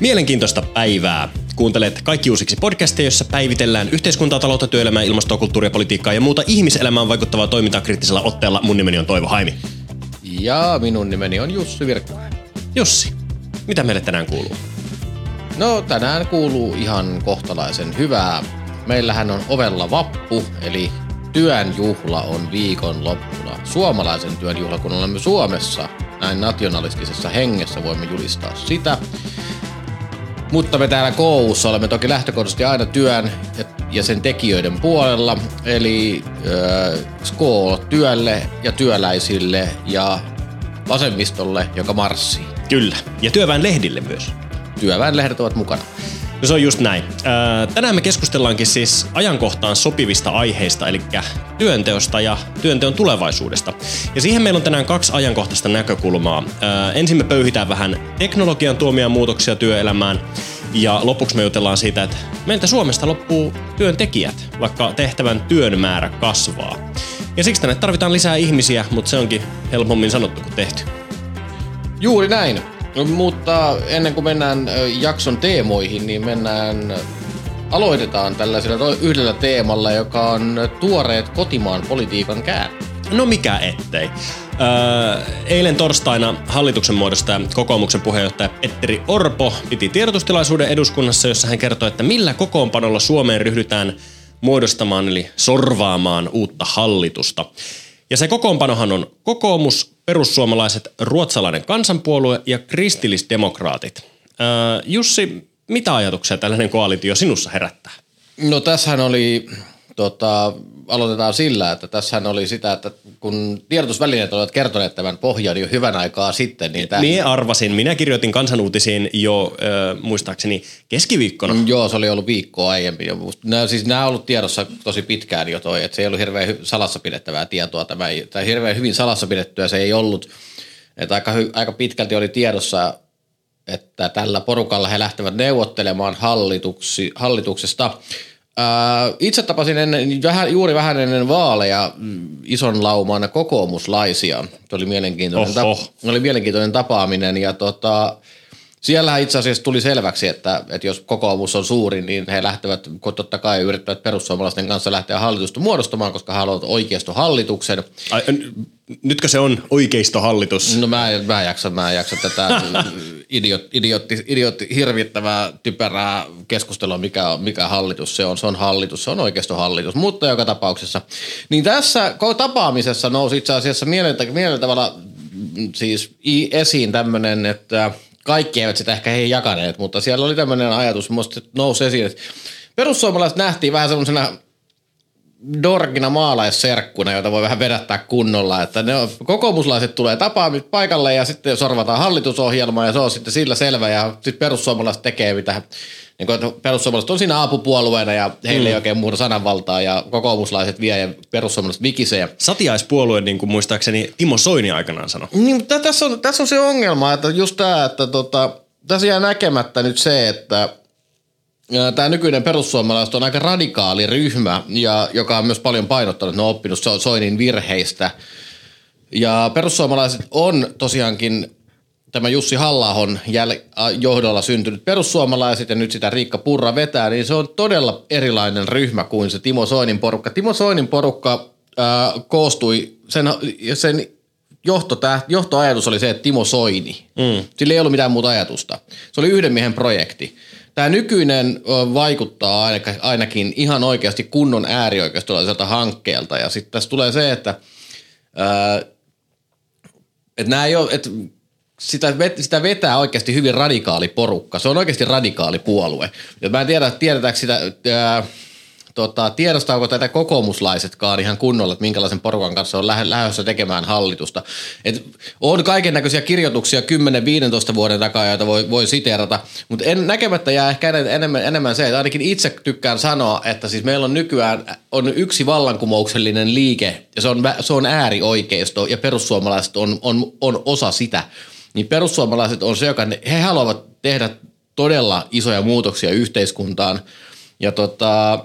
Mielenkiintoista päivää. Kuuntelet kaikki uusiksi podcasteja, jossa päivitellään yhteiskuntaa, taloutta, työelämää, ilmastoa, kulttuuria, politiikkaa ja muuta ihmiselämään vaikuttavaa toimintaa kriittisellä otteella. Mun nimeni on Toivo Haimi. Ja minun nimeni on Jussi Virkkonen. Jussi, mitä meille tänään kuuluu? No tänään kuuluu ihan kohtalaisen hyvää. Meillähän on ovella vappu, eli työn juhla on viikon loppuna. Suomalaisen työn juhla, kun olemme Suomessa näin nationalistisessa hengessä voimme julistaa sitä. Mutta me täällä koulussa olemme toki lähtökohtaisesti aina työn ja sen tekijöiden puolella, eli äh, skool työlle ja työläisille ja vasemmistolle, joka marssii. Kyllä, ja työväen lehdille myös. Työväen lehdet ovat mukana. Se on just näin. Tänään me keskustellaankin siis ajankohtaan sopivista aiheista, eli työnteosta ja työnteon tulevaisuudesta. Ja siihen meillä on tänään kaksi ajankohtaista näkökulmaa. Ensin me pöyhitään vähän teknologian tuomia muutoksia työelämään, ja lopuksi me jutellaan siitä, että meiltä Suomesta loppuu työntekijät, vaikka tehtävän työn määrä kasvaa. Ja siksi tänne tarvitaan lisää ihmisiä, mutta se onkin helpommin sanottu kuin tehty. Juuri näin. No, mutta ennen kuin mennään jakson teemoihin, niin mennään aloitetaan tällaisella yhdellä teemalla, joka on tuoreet kotimaan politiikan kään. No mikä ettei. Öö, eilen torstaina hallituksen muodostaja kokoomuksen puheenjohtaja Petteri Orpo piti tiedotustilaisuuden eduskunnassa, jossa hän kertoi, että millä kokoonpanolla Suomeen ryhdytään muodostamaan eli sorvaamaan uutta hallitusta. Ja se kokoonpanohan on kokoomus, perussuomalaiset, ruotsalainen kansanpuolue ja kristillisdemokraatit. Jussi, mitä ajatuksia tällainen koalitio sinussa herättää? No tässähän oli, tota, aloitetaan sillä, että tässähän oli sitä, että kun tiedotusvälineet olivat kertoneet tämän pohjan jo hyvän aikaa sitten. Niin, tämä... niin arvasin. Minä kirjoitin kansanuutisiin jo äh, muistaakseni keskiviikkona. Mm, joo, se oli ollut viikkoa aiemmin. Jo. Nämä, siis nämä on ollut tiedossa tosi pitkään jo toi, että se ei ollut hirveän salassa pidettävää tietoa. Tämä, ei, tämä hirveän hyvin salassa pidettyä se ei ollut. Että aika, aika pitkälti oli tiedossa, että tällä porukalla he lähtevät neuvottelemaan hallituksi, hallituksesta – itse tapasin ennen, vähän, juuri vähän ennen vaaleja mm, ison lauman kokoomuslaisia. Se oli mielenkiintoinen, tapa, oli mielenkiintoinen tapaaminen ja tota, siellä itse asiassa tuli selväksi, että, että jos kokoomus on suuri, niin he lähtevät totta kai yrittävät perussuomalaisten kanssa lähteä hallitusta muodostamaan, koska haluavat oikeistohallituksen. Ai, nytkö se on oikeistohallitus? No mä, mä en jaksa, mä en jaksa tätä idiot, idiotti, idiotti, hirvittävää, typerää keskustelua, mikä, mikä hallitus se on. Se on hallitus, se on oikeistohallitus, mutta joka tapauksessa. Niin tässä tapaamisessa nousi itse asiassa mieleltä, mieleltä tavalla mm, siis esiin tämmöinen, että – kaikki eivät sitä ehkä he jakaneet, mutta siellä oli tämmöinen ajatus, musta nousi esiin, että perussuomalaiset nähtiin vähän semmoisena dorkina maalaisserkkuna, jota voi vähän vedättää kunnolla, että ne on, kokoomuslaiset tulee tapaamit paikalle ja sitten sorvataan hallitusohjelma ja se on sitten sillä selvä ja sitten perussuomalaiset tekee mitä niin kuin, perussuomalaiset on siinä apupuolueena ja heille mm. ei oikein muuta sananvaltaa ja kokoomuslaiset vie ja perussuomalaiset vikisee. Satiaispuolue, niin kuin muistaakseni Timo Soini aikanaan sanoi. Niin, tässä on, tässä on se ongelma, että just tämä, että tota, tässä jää näkemättä nyt se, että tämä nykyinen perussuomalaiset on aika radikaali ryhmä, ja, joka on myös paljon painottanut, että ne on oppinut Soinin virheistä. Ja perussuomalaiset on tosiaankin tämä Jussi Hallahon jäl- johdolla syntynyt perussuomalaiset ja nyt sitä Riikka Purra vetää, niin se on todella erilainen ryhmä kuin se Timo Soinin porukka. Timo Soinin porukka ää, koostui, sen, sen johtotäht, johtoajatus oli se, että Timo Soini. Mm. Sillä ei ollut mitään muuta ajatusta. Se oli yhden miehen projekti. Tämä nykyinen vaikuttaa ainakin ihan oikeasti kunnon äärioikeistolaiselta hankkeelta. Ja sitten tässä tulee se, että, että nämä ei ole, että sitä, sitä vetää oikeasti hyvin radikaali porukka. Se on oikeasti radikaali puolue. Ja mä en tiedä, tiedetäänkö sitä, ää, tota, tiedostaako tätä kokoomuslaisetkaan ihan kunnolla, että minkälaisen porukan kanssa on lähdössä tekemään hallitusta. Et on kaiken näköisiä kirjoituksia 10-15 vuoden takaa, joita voi, voi siteerata, mutta en, näkemättä jää ehkä enemmän, enemmän se, että ainakin itse tykkään sanoa, että siis meillä on nykyään on yksi vallankumouksellinen liike, ja se on, se on äärioikeisto, ja perussuomalaiset on, on, on osa sitä niin perussuomalaiset on se, joka ne, he haluavat tehdä todella isoja muutoksia yhteiskuntaan. Ja tota,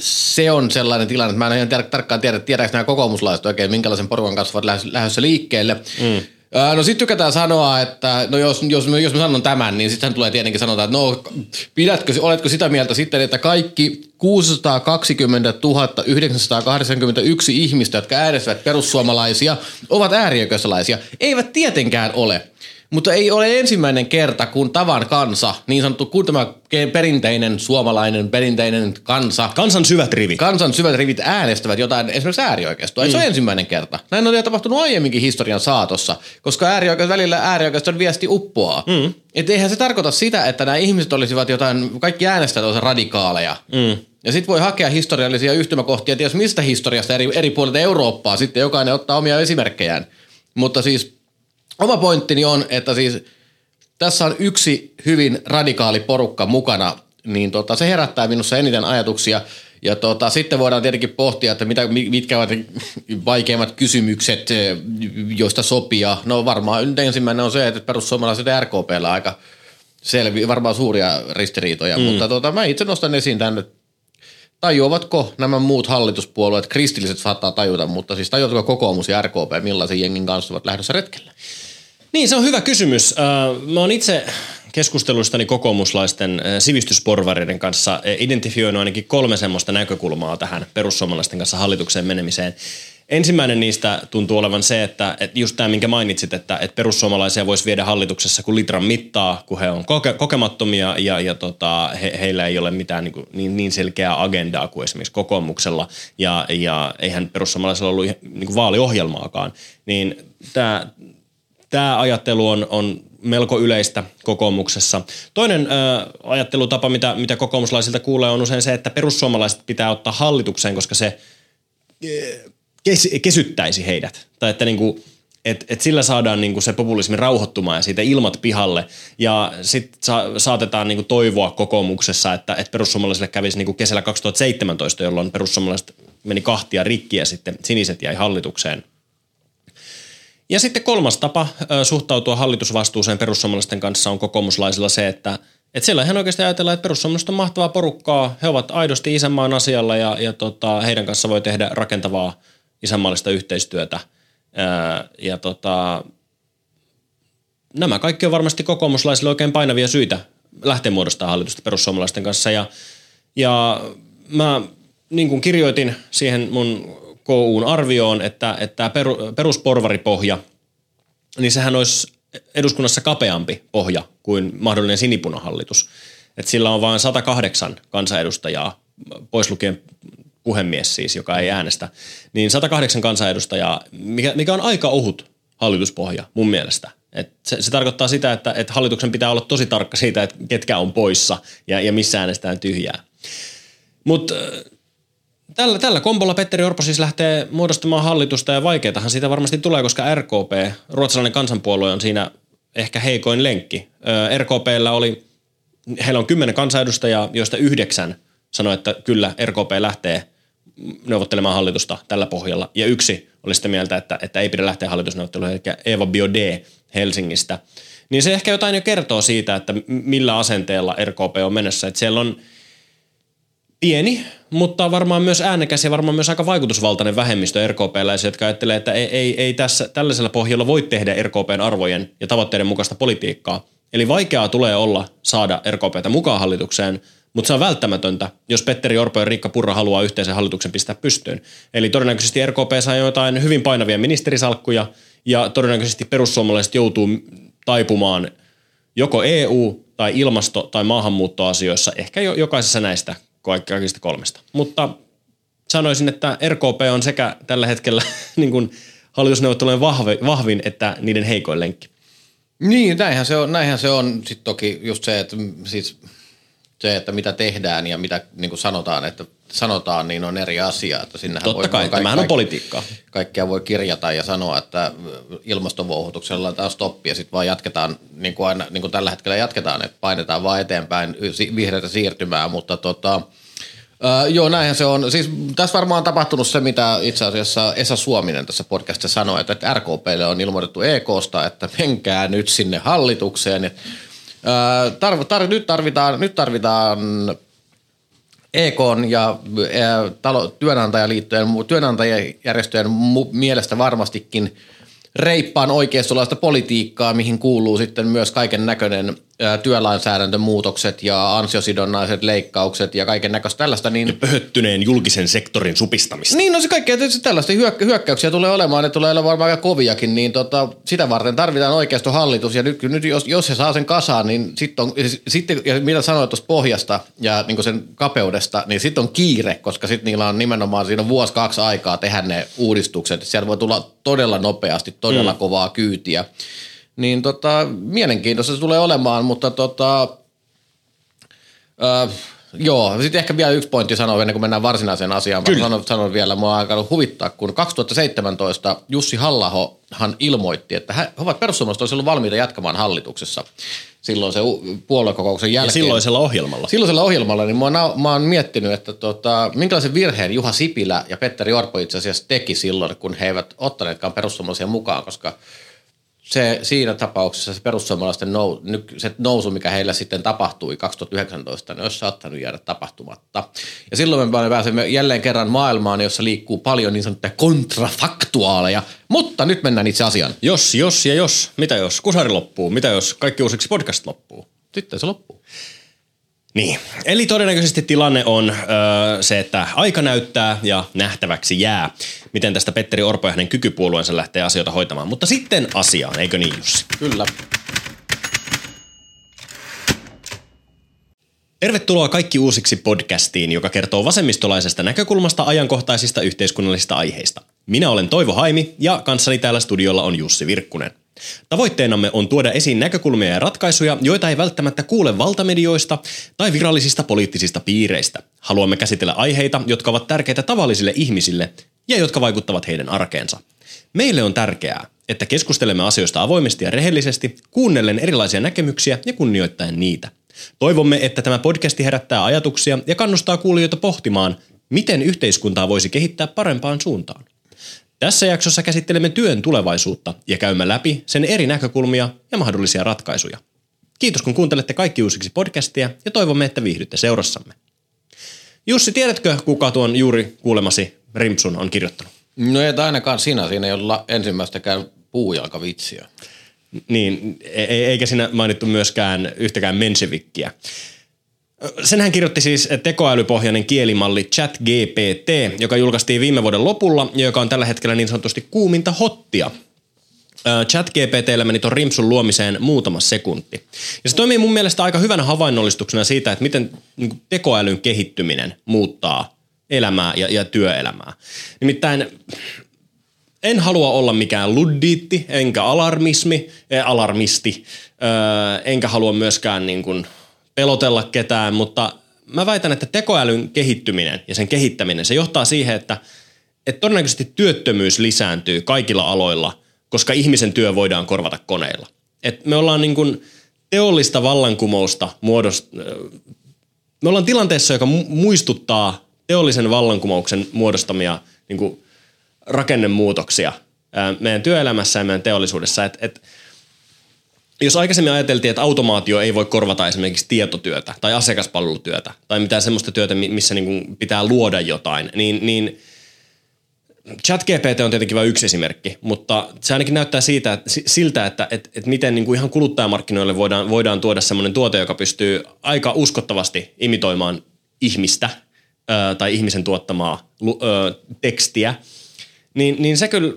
se on sellainen tilanne, että mä en ihan tar- tarkkaan tiedä, tiedäkö nämä kokoomuslaiset oikein, minkälaisen porukan kanssa ovat lähdössä liikkeelle. Mm. No sitten tykätään sanoa, että no jos, jos, jos mä sanon tämän, niin sitten tulee tietenkin sanotaan, että no pidätkö, oletko sitä mieltä sitten, että kaikki 620 981 ihmistä, jotka äänestävät perussuomalaisia, ovat äärioikeistolaisia? Eivät tietenkään ole. Mutta ei ole ensimmäinen kerta, kun tavan kansa, niin sanottu, kun tämä perinteinen suomalainen, perinteinen kansa, Kansan syvät rivit. kansan syvät rivit äänestävät jotain esimerkiksi äärioikeistoa. Mm. Se on ensimmäinen kerta. Näin on jo tapahtunut aiemminkin historian saatossa, koska äärioikeus, välillä äärioikeiston viesti uppoaa. Mm. Et eihän se tarkoita sitä, että nämä ihmiset olisivat jotain, kaikki äänestäjät olisivat radikaaleja. Mm. Ja sitten voi hakea historiallisia yhtymäkohtia, ties mistä historiasta eri, eri puolilta Eurooppaa, sitten jokainen ottaa omia esimerkkejään. Mutta siis oma pointtini on, että siis tässä on yksi hyvin radikaali porukka mukana, niin tota, se herättää minussa eniten ajatuksia. Ja tota, sitten voidaan tietenkin pohtia, että mitä, mitkä ovat vaikeimmat kysymykset, eh, joista sopia. No varmaan ensimmäinen on se, että perussuomalaiset ja RKPllä aika selvi, varmaan suuria ristiriitoja, mm. mutta tota, mä itse nostan esiin tänne Tajuavatko nämä muut hallituspuolueet, kristilliset saattaa tajuta, mutta siis tajuatko kokoomus ja RKP, millaisen jengin kanssa ovat lähdössä retkelle? Niin, se on hyvä kysymys. Mä oon itse keskusteluistani kokoomuslaisten sivistysporvareiden kanssa identifioinut ainakin kolme semmoista näkökulmaa tähän perussuomalaisten kanssa hallitukseen menemiseen. Ensimmäinen niistä tuntuu olevan se, että, just tämä, minkä mainitsit, että, perussuomalaisia voisi viedä hallituksessa kuin litran mittaa, kun he on koke, kokemattomia ja, ja tota, he, heillä ei ole mitään niin, kuin, niin, selkeää agendaa kuin esimerkiksi kokoomuksella ja, ja eihän perussuomalaisilla ollut niin kuin vaaliohjelmaakaan. Niin tämä tämä ajattelu on, on melko yleistä kokoomuksessa. Toinen ö, ajattelutapa, mitä, mitä kokoomuslaisilta kuulee, on usein se, että perussuomalaiset pitää ottaa hallitukseen, koska se kes, kesyttäisi heidät. Tai että niinku, et, et sillä saadaan niinku se populismi rauhoittumaan ja siitä ilmat pihalle. Ja sitten sa, saatetaan niinku toivoa kokoomuksessa, että et perussuomalaisille kävisi niinku kesällä 2017, jolloin perussuomalaiset meni kahtia rikki ja sitten siniset jäi hallitukseen – ja sitten kolmas tapa suhtautua hallitusvastuuseen perussuomalaisten kanssa on kokoomuslaisilla se, että et siellä ihan oikeasti ajatellaan, että perussuomalaiset on mahtavaa porukkaa, he ovat aidosti isänmaan asialla ja, ja tota, heidän kanssa voi tehdä rakentavaa isänmaallista yhteistyötä. Ää, ja tota, nämä kaikki on varmasti kokoomuslaisille oikein painavia syitä lähteä muodostamaan hallitusta perussuomalaisten kanssa. Ja, ja mä niin kuin kirjoitin siihen mun KUn arvioon, että, että tämä perusporvaripohja, niin sehän olisi eduskunnassa kapeampi pohja kuin mahdollinen sinipunahallitus. Että sillä on vain 108 kansanedustajaa, pois lukien puhemies siis, joka ei äänestä, niin 108 kansanedustajaa, mikä, mikä on aika ohut hallituspohja mun mielestä. Et se, se tarkoittaa sitä, että, että hallituksen pitää olla tosi tarkka siitä, että ketkä on poissa ja, ja missä äänestetään tyhjää. Mutta Tällä, tällä kombolla Petteri Orpo siis lähtee muodostamaan hallitusta ja vaikeatahan siitä varmasti tulee, koska RKP, ruotsalainen kansanpuolue, on siinä ehkä heikoin lenkki. RKPllä oli, heillä on kymmenen kansanedustajaa, joista yhdeksän sanoi, että kyllä RKP lähtee neuvottelemaan hallitusta tällä pohjalla. Ja yksi oli sitä mieltä, että, että ei pidä lähteä hallitusneuvotteluihin, eli Eva Biode Helsingistä. Niin se ehkä jotain jo kertoo siitä, että millä asenteella RKP on mennessä. Että siellä on – pieni, mutta varmaan myös äänekäs ja varmaan myös aika vaikutusvaltainen vähemmistö RKP-läisiä, jotka ajattelee, että ei, ei, ei tässä tällaisella pohjalla voi tehdä RKPn arvojen ja tavoitteiden mukaista politiikkaa. Eli vaikeaa tulee olla saada RKPtä mukaan hallitukseen, mutta se on välttämätöntä, jos Petteri Orpo ja Riikka Purra haluaa yhteisen hallituksen pistää pystyyn. Eli todennäköisesti RKP saa jotain hyvin painavia ministerisalkkuja ja todennäköisesti perussuomalaiset joutuu taipumaan joko EU- tai ilmasto- tai maahanmuuttoasioissa, ehkä jo, jokaisessa näistä kaikista kolmesta. Mutta sanoisin, että RKP on sekä tällä hetkellä niin kuin hallitusneuvottelujen vahvi, vahvin että niiden heikoin lenkki. Niin, näinhän se on. Näinhän se on. Sitten toki just se, että siis se, että mitä tehdään ja mitä niin kuin sanotaan, että sanotaan, niin on eri asia. Että sinnehän Totta voi, kai, kaikki, tämähän on politiikkaa. Kaikkea voi kirjata ja sanoa, että ilmastonvouhotuksella taas stoppi ja sitten vaan jatketaan, niin kuin, aina, niin kuin tällä hetkellä jatketaan, että painetaan vaan eteenpäin vihreitä siirtymää, mutta tota, Uh, joo, näinhän se on. Siis tässä varmaan on tapahtunut se, mitä itse asiassa Esa Suominen tässä podcastissa sanoi, että RKPlle on ilmoitettu EKsta, että menkää nyt sinne hallitukseen. Uh, tarv, tar, nyt, tarvitaan, nyt tarvitaan EK ja talo, työnantajaliittojen, työnantajajärjestöjen mielestä varmastikin reippaan oikeistolaista politiikkaa, mihin kuuluu sitten myös kaiken näköinen työlainsäädäntömuutokset ja ansiosidonnaiset leikkaukset ja kaiken näköistä tällaista. Niin, Pöhöttyneen julkisen sektorin supistamista. niin no se kaikkea tietysti tällaista hyök- hyökkäyksiä tulee olemaan, ne tulee olemaan varmaan aika koviakin, niin tota, sitä varten tarvitaan oikeistohallitus ja nyt, nyt jos, jos se saa sen kasaan, niin sitten on, sitten, ja mitä sanoit tuosta pohjasta ja niin sen kapeudesta, niin sitten on kiire, koska sitten niillä on nimenomaan siinä on vuosi kaksi aikaa tehdä ne uudistukset. Sieltä voi tulla todella nopeasti, todella mm. kovaa kyytiä. Niin tota, mielenkiintoista se tulee olemaan, mutta tota, äh, joo, sitten ehkä vielä yksi pointti sanoa ennen kuin mennään varsinaiseen asiaan. Kyllä. Sanon, sanon vielä, mua on alkanut huvittaa, kun 2017 Jussi Hallahohan ilmoitti, että he ovat perussuomalaiset olisivat valmiita jatkamaan hallituksessa silloin se puoluekokouksen jälkeen. Ja silloisella ohjelmalla. Silloisella ohjelmalla, niin mä oon, mä oon miettinyt, että tota, minkälaisen virheen Juha Sipilä ja Petteri Orpo itse asiassa teki silloin, kun he eivät ottaneetkaan perussuomalaisia mukaan, koska se siinä tapauksessa se perussuomalaisten nou, se nousu, mikä heillä sitten tapahtui 2019, niin olisi saattanut jäädä tapahtumatta. Ja silloin me pääsemme jälleen kerran maailmaan, jossa liikkuu paljon niin sanottuja kontrafaktuaaleja, mutta nyt mennään itse asiaan. Jos, jos ja jos. Mitä jos kusari loppuu? Mitä jos kaikki uusiksi podcast loppuu? Sitten se loppuu. Niin, eli todennäköisesti tilanne on öö, se, että aika näyttää ja nähtäväksi jää, miten tästä Petteri Orpo ja hänen kykypuolueensa lähtee asioita hoitamaan. Mutta sitten asiaan, eikö niin Jussi? Kyllä. Tervetuloa kaikki uusiksi podcastiin, joka kertoo vasemmistolaisesta näkökulmasta ajankohtaisista yhteiskunnallisista aiheista. Minä olen Toivo Haimi ja kanssani täällä studiolla on Jussi Virkkunen. Tavoitteenamme on tuoda esiin näkökulmia ja ratkaisuja, joita ei välttämättä kuule valtamedioista tai virallisista poliittisista piireistä. Haluamme käsitellä aiheita, jotka ovat tärkeitä tavallisille ihmisille ja jotka vaikuttavat heidän arkeensa. Meille on tärkeää, että keskustelemme asioista avoimesti ja rehellisesti, kuunnellen erilaisia näkemyksiä ja kunnioittaen niitä. Toivomme, että tämä podcasti herättää ajatuksia ja kannustaa kuulijoita pohtimaan, miten yhteiskuntaa voisi kehittää parempaan suuntaan. Tässä jaksossa käsittelemme työn tulevaisuutta ja käymme läpi sen eri näkökulmia ja mahdollisia ratkaisuja. Kiitos kun kuuntelette kaikki uusiksi podcastia ja toivomme, että viihdytte seurassamme. Jussi, tiedätkö kuka tuon juuri kuulemasi Rimpsun on kirjoittanut? No ei ainakaan sinä, siinä ei olla ensimmäistäkään puujalkavitsiä. Niin, e-, e- eikä siinä mainittu myöskään yhtäkään mensevikkiä. Senhän kirjoitti siis tekoälypohjainen kielimalli ChatGPT, joka julkaistiin viime vuoden lopulla ja joka on tällä hetkellä niin sanotusti kuuminta hottia. ChatGPTllä meni tuon rimpsun luomiseen muutama sekunti. Ja se toimii mun mielestä aika hyvänä havainnollistuksena siitä, että miten niin tekoälyn kehittyminen muuttaa elämää ja, ja työelämää. Nimittäin en halua olla mikään luddiitti, enkä alarmismi, eh, alarmisti, enkä halua myöskään niin kuin – pelotella ketään, mutta mä väitän, että tekoälyn kehittyminen ja sen kehittäminen, se johtaa siihen, että, että todennäköisesti työttömyys lisääntyy kaikilla aloilla, koska ihmisen työ voidaan korvata koneilla. Et me ollaan niin kuin teollista vallankumousta muodost... Me ollaan tilanteessa, joka muistuttaa teollisen vallankumouksen muodostamia niin kuin rakennemuutoksia meidän työelämässä ja meidän teollisuudessa. Et, et jos aikaisemmin ajateltiin, että automaatio ei voi korvata esimerkiksi tietotyötä tai asiakaspalvelutyötä tai mitään semmoista työtä, missä niin kuin pitää luoda jotain, niin, niin ChatGPT on tietenkin vain yksi esimerkki, mutta se ainakin näyttää siitä, siltä, että, että, että miten niin kuin ihan kuluttajamarkkinoille voidaan, voidaan tuoda semmoinen tuote, joka pystyy aika uskottavasti imitoimaan ihmistä ö, tai ihmisen tuottamaa ö, tekstiä, niin, niin se kyllä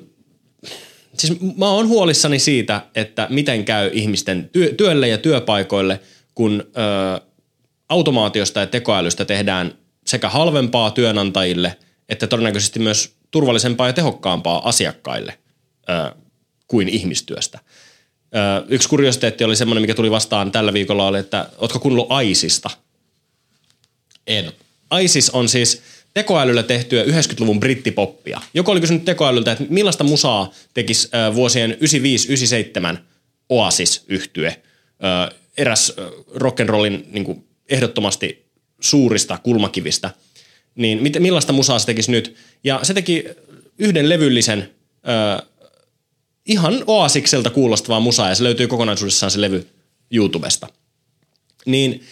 siis mä oon huolissani siitä, että miten käy ihmisten työ, työlle ja työpaikoille, kun ö, automaatiosta ja tekoälystä tehdään sekä halvempaa työnantajille, että todennäköisesti myös turvallisempaa ja tehokkaampaa asiakkaille ö, kuin ihmistyöstä. Ö, yksi kuriositeetti oli semmoinen, mikä tuli vastaan tällä viikolla, oli, että ootko kuunnellut AISista? En. ISIS on siis tekoälyllä tehtyä 90-luvun brittipoppia. Joku oli kysynyt tekoälyltä, että millaista musaa tekisi vuosien 95-97 Oasis-yhtye, eräs rock'n'rollin niin ehdottomasti suurista kulmakivistä, niin mit, millaista musaa se tekisi nyt. Ja se teki yhden levyllisen ihan Oasikselta kuulostavaa musaa, ja se löytyy kokonaisuudessaan se levy YouTubesta. Niin –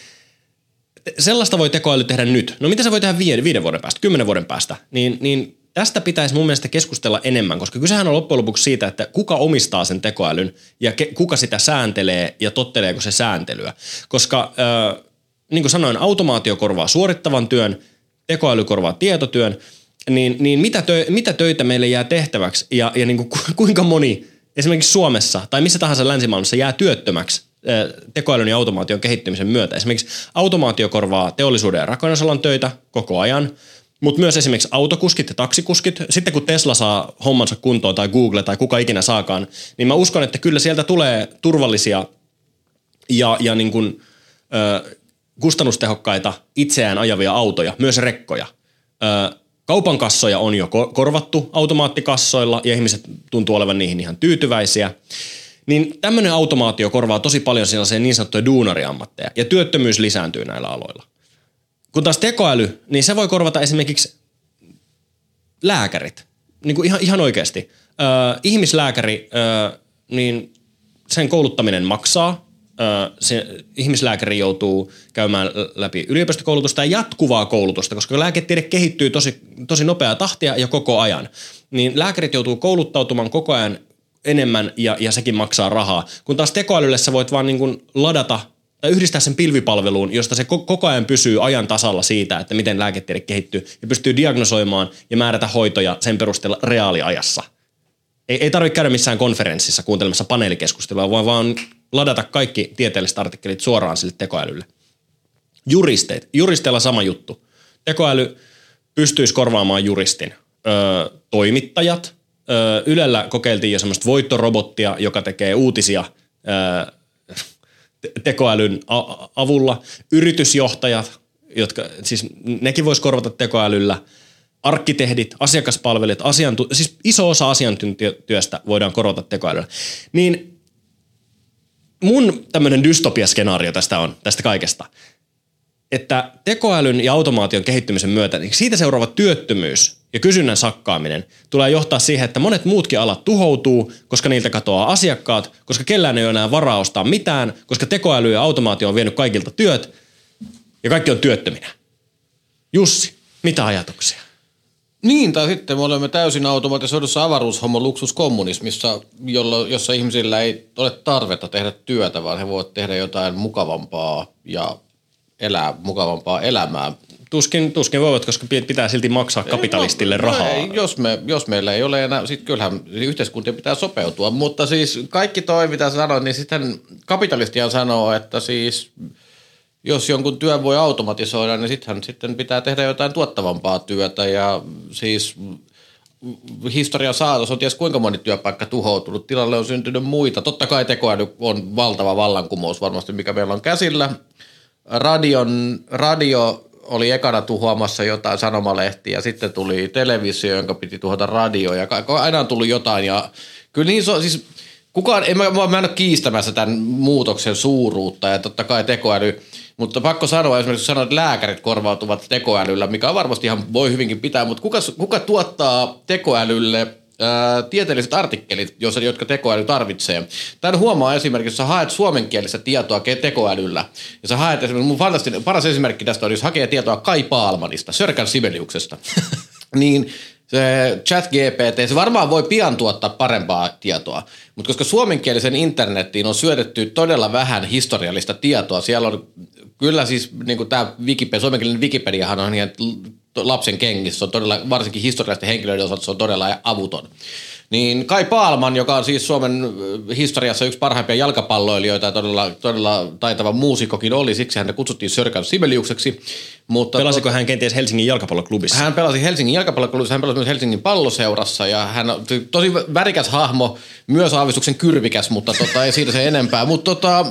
sellaista voi tekoäly tehdä nyt. No mitä se voi tehdä viiden, viiden vuoden päästä, kymmenen vuoden päästä? Niin, niin tästä pitäisi mun mielestä keskustella enemmän, koska kysehän on loppujen lopuksi siitä, että kuka omistaa sen tekoälyn ja ke, kuka sitä sääntelee ja totteleeko se sääntelyä. Koska äh, niin kuin sanoin, automaatio korvaa suorittavan työn, tekoäly korvaa tietotyön, niin, niin mitä, tö, mitä töitä meille jää tehtäväksi ja, ja niin kuin, kuinka moni esimerkiksi Suomessa tai missä tahansa länsimaailmassa jää työttömäksi tekoälyn ja automaation kehittymisen myötä. Esimerkiksi automaatio korvaa teollisuuden ja rakennusalan töitä koko ajan, mutta myös esimerkiksi autokuskit ja taksikuskit. Sitten kun Tesla saa hommansa kuntoon tai Google tai kuka ikinä saakaan, niin mä uskon, että kyllä sieltä tulee turvallisia ja, ja niin kuin, ö, kustannustehokkaita itseään ajavia autoja, myös rekkoja. Ö, kaupan kassoja on jo korvattu automaattikassoilla ja ihmiset tuntuu olevan niihin ihan tyytyväisiä. Niin tämmöinen automaatio korvaa tosi paljon sellaisia niin sanottuja duunariammatteja ja työttömyys lisääntyy näillä aloilla. Kun taas tekoäly, niin se voi korvata esimerkiksi lääkärit. Niin kuin ihan, ihan oikeasti. Ö, ihmislääkäri, ö, niin sen kouluttaminen maksaa. Ö, se ihmislääkäri joutuu käymään läpi yliopistokoulutusta ja jatkuvaa koulutusta, koska lääketiede kehittyy tosi, tosi nopeaa tahtia ja koko ajan. Niin lääkärit joutuu kouluttautumaan koko ajan enemmän ja, ja sekin maksaa rahaa. Kun taas tekoälylle sä voit vaan niin kuin ladata tai yhdistää sen pilvipalveluun, josta se koko ajan pysyy ajan tasalla siitä, että miten lääketiede kehittyy ja pystyy diagnosoimaan ja määrätä hoitoja sen perusteella reaaliajassa. Ei, ei tarvitse käydä missään konferenssissa kuuntelemassa paneelikeskustelua, vaan vaan ladata kaikki tieteelliset artikkelit suoraan sille tekoälylle. Juristeet. Juristeilla sama juttu. Tekoäly pystyisi korvaamaan juristin. Öö, toimittajat. Öö, Ylellä kokeiltiin jo semmoista voittorobottia, joka tekee uutisia öö, tekoälyn avulla. Yritysjohtajat, jotka, siis nekin voisi korvata tekoälyllä. Arkkitehdit, asiakaspalvelijat, asiantu- siis iso osa asiantuntijatyöstä voidaan korvata tekoälyllä. Niin mun tämmöinen dystopiaskenaario tästä on, tästä kaikesta, että tekoälyn ja automaation kehittymisen myötä, niin siitä seuraava työttömyys ja kysynnän sakkaaminen tulee johtaa siihen, että monet muutkin alat tuhoutuu, koska niiltä katoaa asiakkaat, koska kellään ei ole enää varaa ostaa mitään, koska tekoäly ja automaatio on vienyt kaikilta työt ja kaikki on työttöminä. Jussi, mitä ajatuksia? Niin, tai sitten me olemme täysin automatisoidussa avaruushomo luksuskommunismissa, jolla, jossa ihmisillä ei ole tarvetta tehdä työtä, vaan he voivat tehdä jotain mukavampaa ja elää mukavampaa elämää tuskin, tuskin voivat, koska pitää silti maksaa kapitalistille no, rahaa. Ei, jos, me, jos meillä ei ole enää, sitten kyllähän yhteiskuntien pitää sopeutua, mutta siis kaikki toi, mitä sanoit, niin sitten kapitalistia sanoo, että siis jos jonkun työn voi automatisoida, niin sittenhän sitten pitää tehdä jotain tuottavampaa työtä ja siis historian saatossa on ties kuinka moni työpaikka tuhoutunut, tilalle on syntynyt muita. Totta kai tekoäly on valtava vallankumous varmasti, mikä meillä on käsillä. Radion, radio oli ekana tuhoamassa jotain sanomalehtiä, sitten tuli televisio, jonka piti tuhota radio ja aina on tullut jotain ja kyllä niin so, siis kukaan, en mä, mä en ole kiistämässä tämän muutoksen suuruutta ja totta kai tekoäly, mutta pakko sanoa esimerkiksi, sanoa, että lääkärit korvautuvat tekoälyllä, mikä on varmasti ihan voi hyvinkin pitää, mutta kuka, kuka tuottaa tekoälylle tieteelliset artikkelit, jotka tekoäly tarvitsee. Tämän huomaa esimerkiksi, jos sä haet suomenkielistä tietoa tekoälyllä, ja sä haet esimerkiksi, mun fantastinen, paras esimerkki tästä on, jos hakee tietoa Kai Paalmanista, Sörkän Sibeliuksesta, niin se chat GPT, se varmaan voi pian tuottaa parempaa tietoa, mutta koska suomenkielisen internettiin on syötetty todella vähän historiallista tietoa, siellä on kyllä siis niin tämä Wikipedia, suomenkielinen Wikipediahan on ihan lapsen kengissä, se on todella, varsinkin historiallisten henkilöiden osalta se on todella avuton. Niin Kai Paalman, joka on siis Suomen historiassa yksi parhaimpia jalkapalloilijoita ja todella, todella taitava muusikkokin oli, siksi häntä kutsuttiin Sörkän Sibeliukseksi. Mutta Pelasiko hän kenties Helsingin jalkapalloklubissa? Hän pelasi Helsingin jalkapalloklubissa, hän pelasi myös Helsingin palloseurassa ja hän on tosi värikäs hahmo, myös aavistuksen kyrvikäs, mutta tota, ei siitä se enempää. Mutta tota,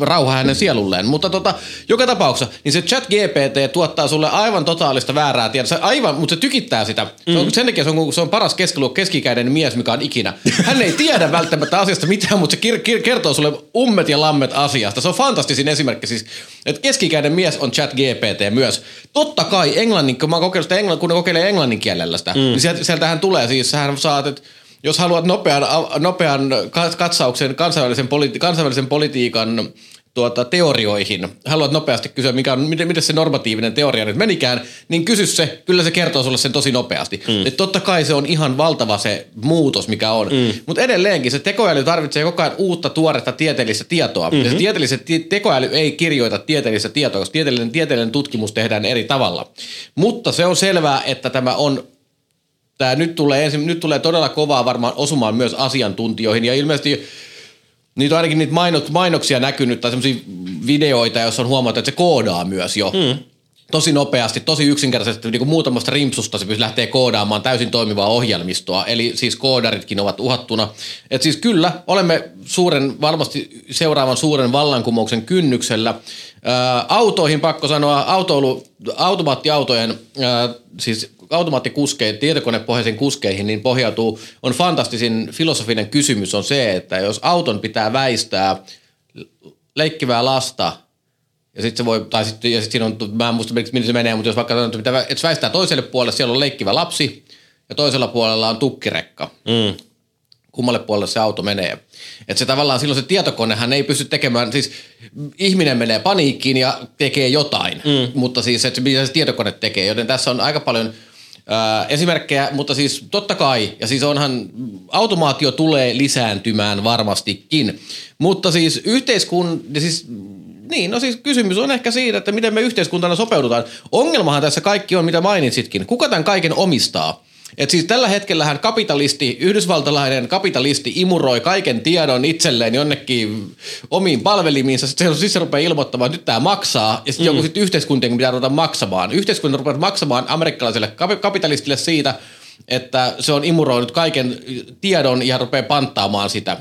rauha hänen sielulleen. Mutta tota, joka tapauksessa, niin se chat GPT tuottaa sulle aivan totaalista väärää tietoa. Aivan, mutta se tykittää sitä. Se on, mm. Sen takia se on, se on paras keskiluokka keskikäinen mies, mikä on ikinä. Hän ei tiedä välttämättä asiasta mitään, mutta se kir- kir- kertoo sulle ummet ja lammet asiasta. Se on fantastisin esimerkki siis, että keskikäinen mies on chat GPT myös. Totta kai englannin, kun mä kokeillut sitä englannin, kun ne kokeilee englannin kielellä sitä, mm. niin sieltä, sieltähän tulee siis, sähän saat, että jos haluat nopean, nopean katsauksen kansainvälisen, politi- kansainvälisen politiikan tuota, teorioihin, haluat nopeasti kysyä, mikä on, miten, miten se normatiivinen teoria nyt menikään, niin kysy se, kyllä se kertoo sulle sen tosi nopeasti. Mm. Et totta kai se on ihan valtava se muutos, mikä on. Mm. Mutta edelleenkin se tekoäly tarvitsee koko ajan uutta tuoretta tieteellistä tietoa. Mm-hmm. Ja se tieteelliset, tekoäly ei kirjoita tieteellistä tietoa, koska tieteellinen, tieteellinen tutkimus tehdään eri tavalla. Mutta se on selvää, että tämä on tämä nyt tulee, ensin, nyt tulee todella kovaa varmaan osumaan myös asiantuntijoihin ja ilmeisesti Niitä on ainakin niitä mainok, mainoksia näkynyt tai semmoisia videoita, joissa on huomattu, että se koodaa myös jo. Mm. Tosi nopeasti, tosi yksinkertaisesti, niin kuin muutamasta rimpsusta se lähtee koodaamaan täysin toimivaa ohjelmistoa. Eli siis koodaritkin ovat uhattuna. Et siis kyllä, olemme suuren, varmasti seuraavan suuren vallankumouksen kynnyksellä. Ää, autoihin pakko sanoa, autoilu, automaattiautojen, ää, siis automaattikuskeihin, tietokonepohjaisiin kuskeihin, niin pohjautuu, on fantastisin filosofinen kysymys on se, että jos auton pitää väistää leikkivää lasta, ja sitten se voi, tai sitten, ja sitten siinä on, mä en muista, miten se menee, mutta jos vaikka että, pitää, että se väistää toiselle puolelle, siellä on leikkivä lapsi, ja toisella puolella on tukkirekka. Mm. Kummalle puolelle se auto menee. Että se tavallaan silloin se tietokonehan ei pysty tekemään, siis ihminen menee paniikkiin ja tekee jotain, mm. mutta siis että mitä se tietokone tekee, joten tässä on aika paljon – esimerkkejä, mutta siis totta kai, ja siis onhan, automaatio tulee lisääntymään varmastikin, mutta siis yhteiskun, siis niin, no siis kysymys on ehkä siitä, että miten me yhteiskuntana sopeudutaan. Ongelmahan tässä kaikki on, mitä mainitsitkin. Kuka tämän kaiken omistaa? Et siis tällä hetkellähän kapitalisti, yhdysvaltalainen kapitalisti imuroi kaiken tiedon itselleen jonnekin omiin palvelimiinsa. Sitten se, siis se rupeaa ilmoittamaan, että nyt tämä maksaa. Ja sitten mm. joku sitten yhteiskuntien pitää ruveta maksamaan. Yhteiskunta rupeaa maksamaan amerikkalaiselle kapitalistille siitä, että se on imuroinut kaiken tiedon ja rupeaa panttaamaan sitä.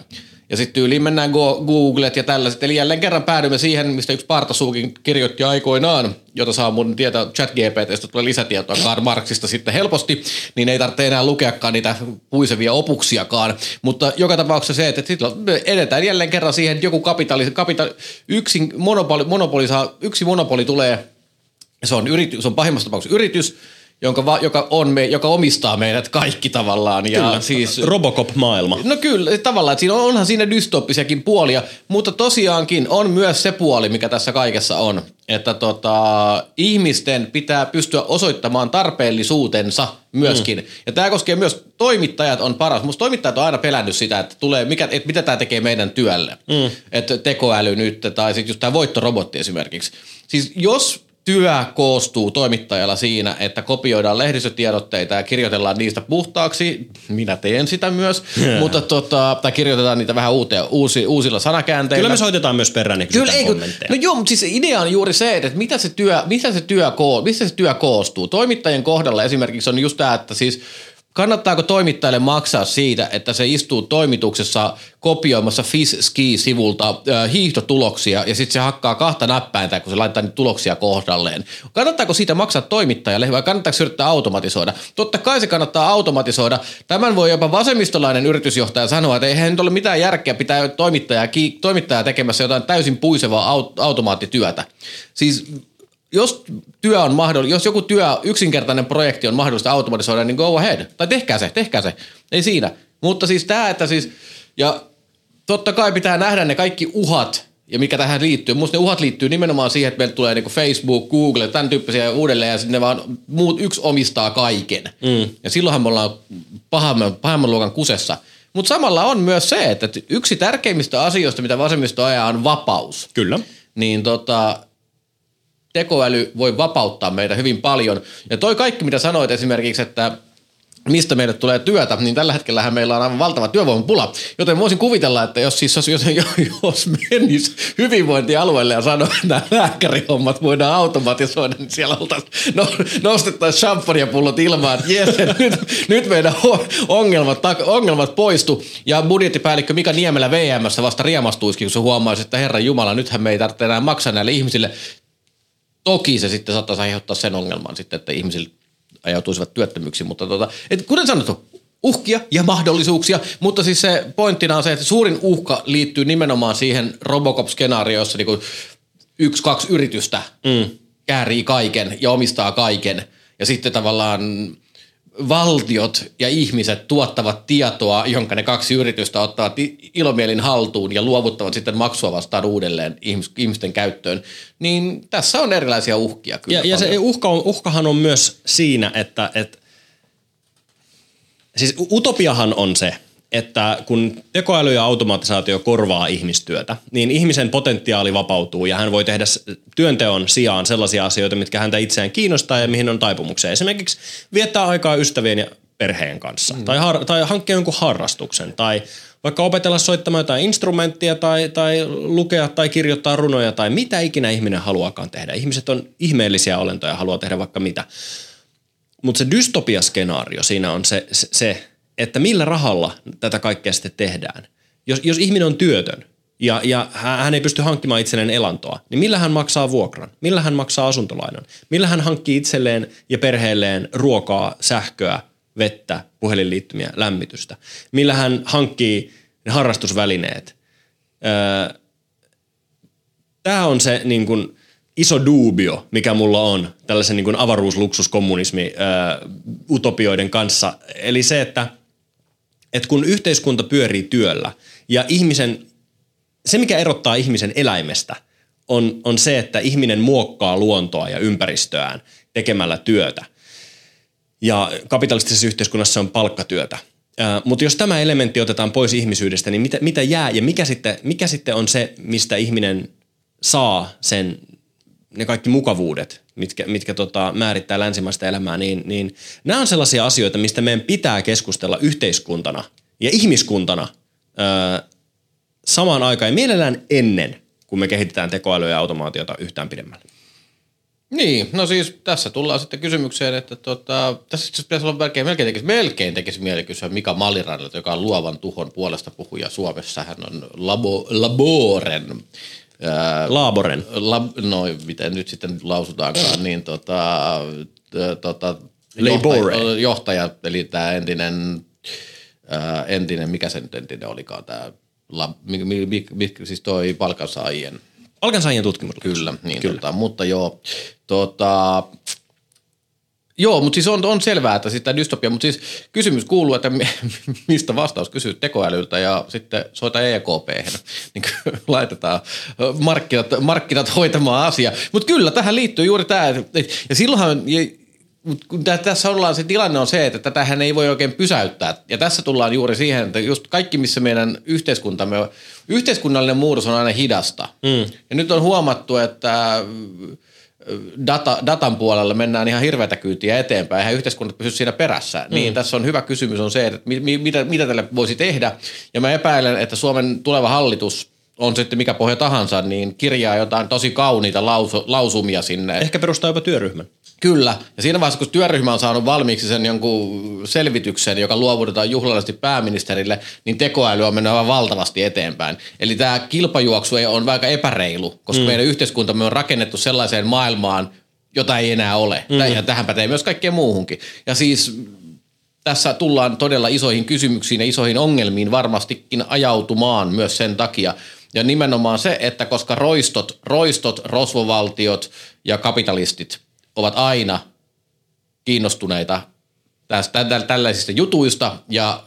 Ja sitten tyyliin mennään Googlet ja tällaiset. Eli jälleen kerran päädymme siihen, mistä yksi Partasuukin kirjoitti aikoinaan, jota saa mun tietää GPTstä tulee lisätietoa Karl Marxista sitten helposti, niin ei tarvitse enää lukeakaan niitä puisevia opuksiakaan. Mutta joka tapauksessa se, että sitten edetään jälleen kerran siihen, että joku kapitali, kapitali yksin monopoli, monopoli saa, yksi monopoli tulee, se on, yritys, se on pahimmassa tapauksessa yritys, jonka, va, joka, on me, joka omistaa meidät kaikki tavallaan. Ja kyllä, siis, Robocop-maailma. No kyllä, tavallaan, että siinä on, onhan siinä dystoppisiakin puolia, mutta tosiaankin on myös se puoli, mikä tässä kaikessa on, että tota, ihmisten pitää pystyä osoittamaan tarpeellisuutensa myöskin. Mm. Ja tämä koskee myös toimittajat on paras. Musta toimittajat on aina pelännyt sitä, että, tulee, mikä, että mitä tämä tekee meidän työlle. Mm. Että tekoäly nyt tai sitten just tämä voittorobotti esimerkiksi. Siis jos työ koostuu toimittajalla siinä, että kopioidaan lehdistötiedotteita ja kirjoitellaan niistä puhtaaksi. Minä teen sitä myös, yeah. mutta tota, tai kirjoitetaan niitä vähän uuteen, uusi, uusilla sanakäänteillä. Kyllä me soitetaan myös perään Kyllä, ei, No joo, mutta siis idea on juuri se, että mitä se työ, mitä se työ, mistä se työ koostuu. Toimittajien kohdalla esimerkiksi on just tämä, että siis – Kannattaako toimittajalle maksaa siitä, että se istuu toimituksessa kopioimassa FIS-ski-sivulta äh, hiihtotuloksia ja sitten se hakkaa kahta näppäintä, kun se laittaa niitä tuloksia kohdalleen? Kannattaako siitä maksaa toimittajalle vai kannattaako se yrittää automatisoida? Totta kai se kannattaa automatisoida. Tämän voi jopa vasemmistolainen yritysjohtaja sanoa, että eihän nyt ole mitään järkeä pitää toimittajaa, toimittajaa tekemässä jotain täysin puisevaa automaattityötä. Siis jos työ on mahdollista, jos joku työ, yksinkertainen projekti on mahdollista automatisoida, niin go ahead. Tai tehkää se, tehkää se. Ei siinä. Mutta siis tämä, että siis, ja totta kai pitää nähdä ne kaikki uhat, ja mikä tähän liittyy. Minusta ne uhat liittyy nimenomaan siihen, että meille tulee niinku Facebook, Google, tämän tyyppisiä uudelleen, ja sitten ne vaan muut yksi omistaa kaiken. Mm. Ja silloinhan me ollaan pahemman, pahemman luokan kusessa. Mutta samalla on myös se, että yksi tärkeimmistä asioista, mitä vasemmisto ajaa, on vapaus. Kyllä. Niin tota, tekoäly voi vapauttaa meitä hyvin paljon. Ja toi kaikki, mitä sanoit esimerkiksi, että mistä meille tulee työtä, niin tällä hetkellä meillä on aivan valtava työvoimapula. Joten voisin kuvitella, että jos, siis, jos, jos menis hyvinvointialueelle ja sanoo, että nämä lääkärihommat voidaan automatisoida, niin siellä oltaisiin, no, nostettaisiin champagnepullot ilmaan, että jes, nyt, nyt meidän ongelmat, ongelmat poistu. Ja budjettipäällikkö Mika Niemelä VMssä vasta riemastuisikin, kun se huomaisi, että Herran Jumala, nythän me ei tarvitse enää maksaa näille ihmisille. Toki se sitten saattaisi aiheuttaa sen ongelman sitten, että ihmisille ajautuisivat työttömyksi, mutta tota, et kuten sanottu, uhkia ja mahdollisuuksia, mutta siis se pointtina on se, että suurin uhka liittyy nimenomaan siihen Robocop-skenaarioon, jossa niinku yksi, kaksi yritystä mm. käärii kaiken ja omistaa kaiken. Ja sitten tavallaan valtiot ja ihmiset tuottavat tietoa, jonka ne kaksi yritystä ottavat ilomielin haltuun ja luovuttavat sitten maksua vastaan uudelleen ihmisten käyttöön, niin tässä on erilaisia uhkia kyllä. Ja, ja se uhka on, uhkahan on myös siinä, että, että siis utopiahan on se, että kun tekoäly ja automatisaatio korvaa ihmistyötä, niin ihmisen potentiaali vapautuu ja hän voi tehdä työnteon sijaan sellaisia asioita, mitkä häntä itseään kiinnostaa ja mihin on taipumuksia. Esimerkiksi viettää aikaa ystävien ja perheen kanssa mm. tai, har- tai hankkia jonkun harrastuksen tai vaikka opetella soittamaan jotain instrumenttia tai, tai lukea tai kirjoittaa runoja tai mitä ikinä ihminen haluakaan tehdä. Ihmiset on ihmeellisiä olentoja ja haluaa tehdä vaikka mitä. Mutta se dystopiaskenaario siinä on se, se, se että millä rahalla tätä kaikkea sitten tehdään. Jos, jos ihminen on työtön ja, ja hän ei pysty hankkimaan itselleen elantoa, niin millä hän maksaa vuokran? Millä hän maksaa asuntolainan? Millä hän hankkii itselleen ja perheelleen ruokaa, sähköä, vettä, puhelinliittymiä, lämmitystä? Millä hän hankkii ne harrastusvälineet? Öö, Tämä on se niin kuin, iso duubio, mikä mulla on tällaisen niin kuin avaruusluksuskommunismi öö, kanssa. Eli se, että – että kun yhteiskunta pyörii työllä ja ihmisen, se mikä erottaa ihmisen eläimestä on, on se, että ihminen muokkaa luontoa ja ympäristöään tekemällä työtä. Ja kapitalistisessa yhteiskunnassa on palkkatyötä. Äh, mutta jos tämä elementti otetaan pois ihmisyydestä, niin mitä, mitä jää ja mikä sitten, mikä sitten on se, mistä ihminen saa sen, ne kaikki mukavuudet, mitkä, mitkä tota, määrittää länsimaista elämää, niin, niin nämä on sellaisia asioita, mistä meidän pitää keskustella yhteiskuntana ja ihmiskuntana öö, samaan aikaan ja mielellään ennen, kun me kehitetään tekoälyä ja automaatiota yhtään pidemmälle. Niin, no siis tässä tullaan sitten kysymykseen, että tota, tässä itse pitäisi olla melkein, melkein tekisi, melkein tekisi mieli kysyä Mika Mallirannalta, joka on luovan tuhon puolesta puhuja Suomessa. Hän on labo, Laboren Ää, Laaboren. Lab, no, miten nyt sitten lausutaankaan, niin tota, tota, johtaja, johtaja, eli tämä entinen, ää, entinen, mikä se nyt entinen olikaan, tämä, mi, mi, mi, mi, siis toi palkansaajien. Palkansaajien tutkimus. Kyllä, niin Kyllä. Tota, mutta joo, tota, Joo, mutta siis on, on selvää, että sitä dystopia, mutta siis kysymys kuuluu, että mistä vastaus kysyy tekoälyltä ja sitten soita EKP, niin laitetaan markkinat, markkinat hoitamaan asia. Mutta kyllä, tähän liittyy juuri tämä, ja silloinhan, kun tässä ollaan, se tilanne on se, että tätähän ei voi oikein pysäyttää. Ja tässä tullaan juuri siihen, että just kaikki, missä meidän yhteiskuntamme, yhteiskunnallinen muutos on aina hidasta. Mm. Ja nyt on huomattu, että data, datan puolella mennään ihan hirveätä kyytiä eteenpäin, eihän yhteiskunnat pysy siinä perässä. Mm. Niin tässä on hyvä kysymys on se, että mi, mitä, mitä tälle voisi tehdä. Ja mä epäilen, että Suomen tuleva hallitus on sitten mikä pohja tahansa, niin kirjaa jotain tosi kauniita lausu, lausumia sinne. Ehkä perustaa jopa työryhmän. Kyllä. Ja siinä vaiheessa, kun työryhmä on saanut valmiiksi sen jonkun selvityksen, joka luovutetaan juhlallisesti pääministerille, niin tekoäly on mennyt aivan valtavasti eteenpäin. Eli tämä kilpajuoksu on aika epäreilu, koska mm. meidän yhteiskuntamme on rakennettu sellaiseen maailmaan, jota ei enää ole. Mm. Ja tähän pätee myös kaikkeen muuhunkin. Ja siis tässä tullaan todella isoihin kysymyksiin ja isoihin ongelmiin varmastikin ajautumaan myös sen takia. Ja nimenomaan se, että koska roistot, roistot rosvovaltiot ja kapitalistit – ovat aina kiinnostuneita tästä, tällaisista jutuista ja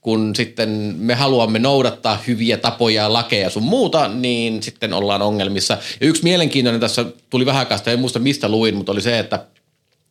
kun sitten me haluamme noudattaa hyviä tapoja ja lakeja sun muuta, niin sitten ollaan ongelmissa. Ja yksi mielenkiintoinen tässä tuli vähän aikaa en muista mistä luin, mutta oli se, että,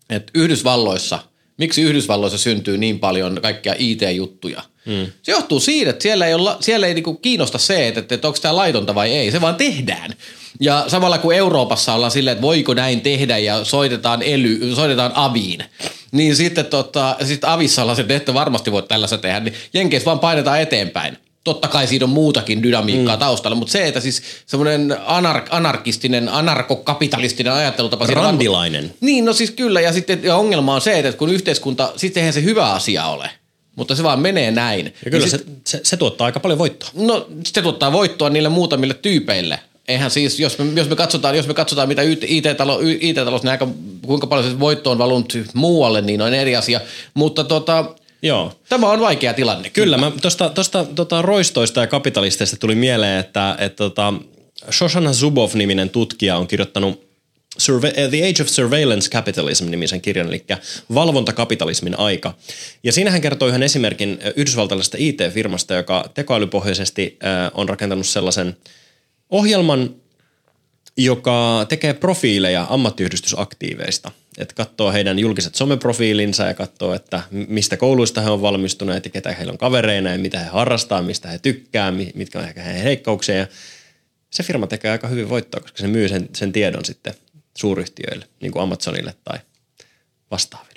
että Yhdysvalloissa, miksi Yhdysvalloissa syntyy niin paljon kaikkia IT-juttuja – Mm. Se johtuu siitä, että siellä ei, olla, siellä ei niinku kiinnosta se, että, että onko tämä laitonta vai ei. Se vaan tehdään. Ja samalla kuin Euroopassa ollaan silleen, että voiko näin tehdä ja soitetaan, ely, soitetaan aviin. Niin sitten tota, sit avissa ollaan se, että ette varmasti voi tällaista tehdä. Niin Jenkeissä vaan painetaan eteenpäin. Totta kai siinä on muutakin dynamiikkaa mm. taustalla, mutta se, että siis semmoinen anar- anarkistinen, anarkokapitalistinen ajattelutapa. Randilainen. Vaan, niin, no siis kyllä. Ja sitten ja ongelma on se, että kun yhteiskunta, sitten eihän se hyvä asia ole mutta se vaan menee näin. Ja kyllä ja sit, se, se, se tuottaa aika paljon voittoa. No se tuottaa voittoa niille muutamille tyypeille. Eihän siis, jos me, jos me, katsotaan, jos me katsotaan, mitä IT-talo, IT-talous, niin aika, kuinka paljon se voitto on valunut muualle, niin on eri asia. Mutta tota, Joo. Tämä on vaikea tilanne. Kyllä, kyllä. tuosta tosta, tota roistoista ja kapitalisteista tuli mieleen, että et, tota, Shoshana Zuboff-niminen tutkija on kirjoittanut Surve- The Age of Surveillance Capitalism-nimisen kirjan, eli valvontakapitalismin aika. Ja siinä hän kertoo yhden esimerkin yhdysvaltalaisesta IT-firmasta, joka tekoälypohjaisesti on rakentanut sellaisen ohjelman, joka tekee profiileja ammattiyhdistysaktiiveista. Että katsoo heidän julkiset someprofiilinsa ja katsoo, että mistä kouluista he on valmistuneet ja ketä heillä on kavereina ja mitä he harrastaa, mistä he tykkää, mitkä on ehkä heidän heikkouksia. Ja se firma tekee aika hyvin voittoa, koska se myy sen, sen tiedon sitten suuryhtiöille, niin kuin Amazonille tai vastaaville.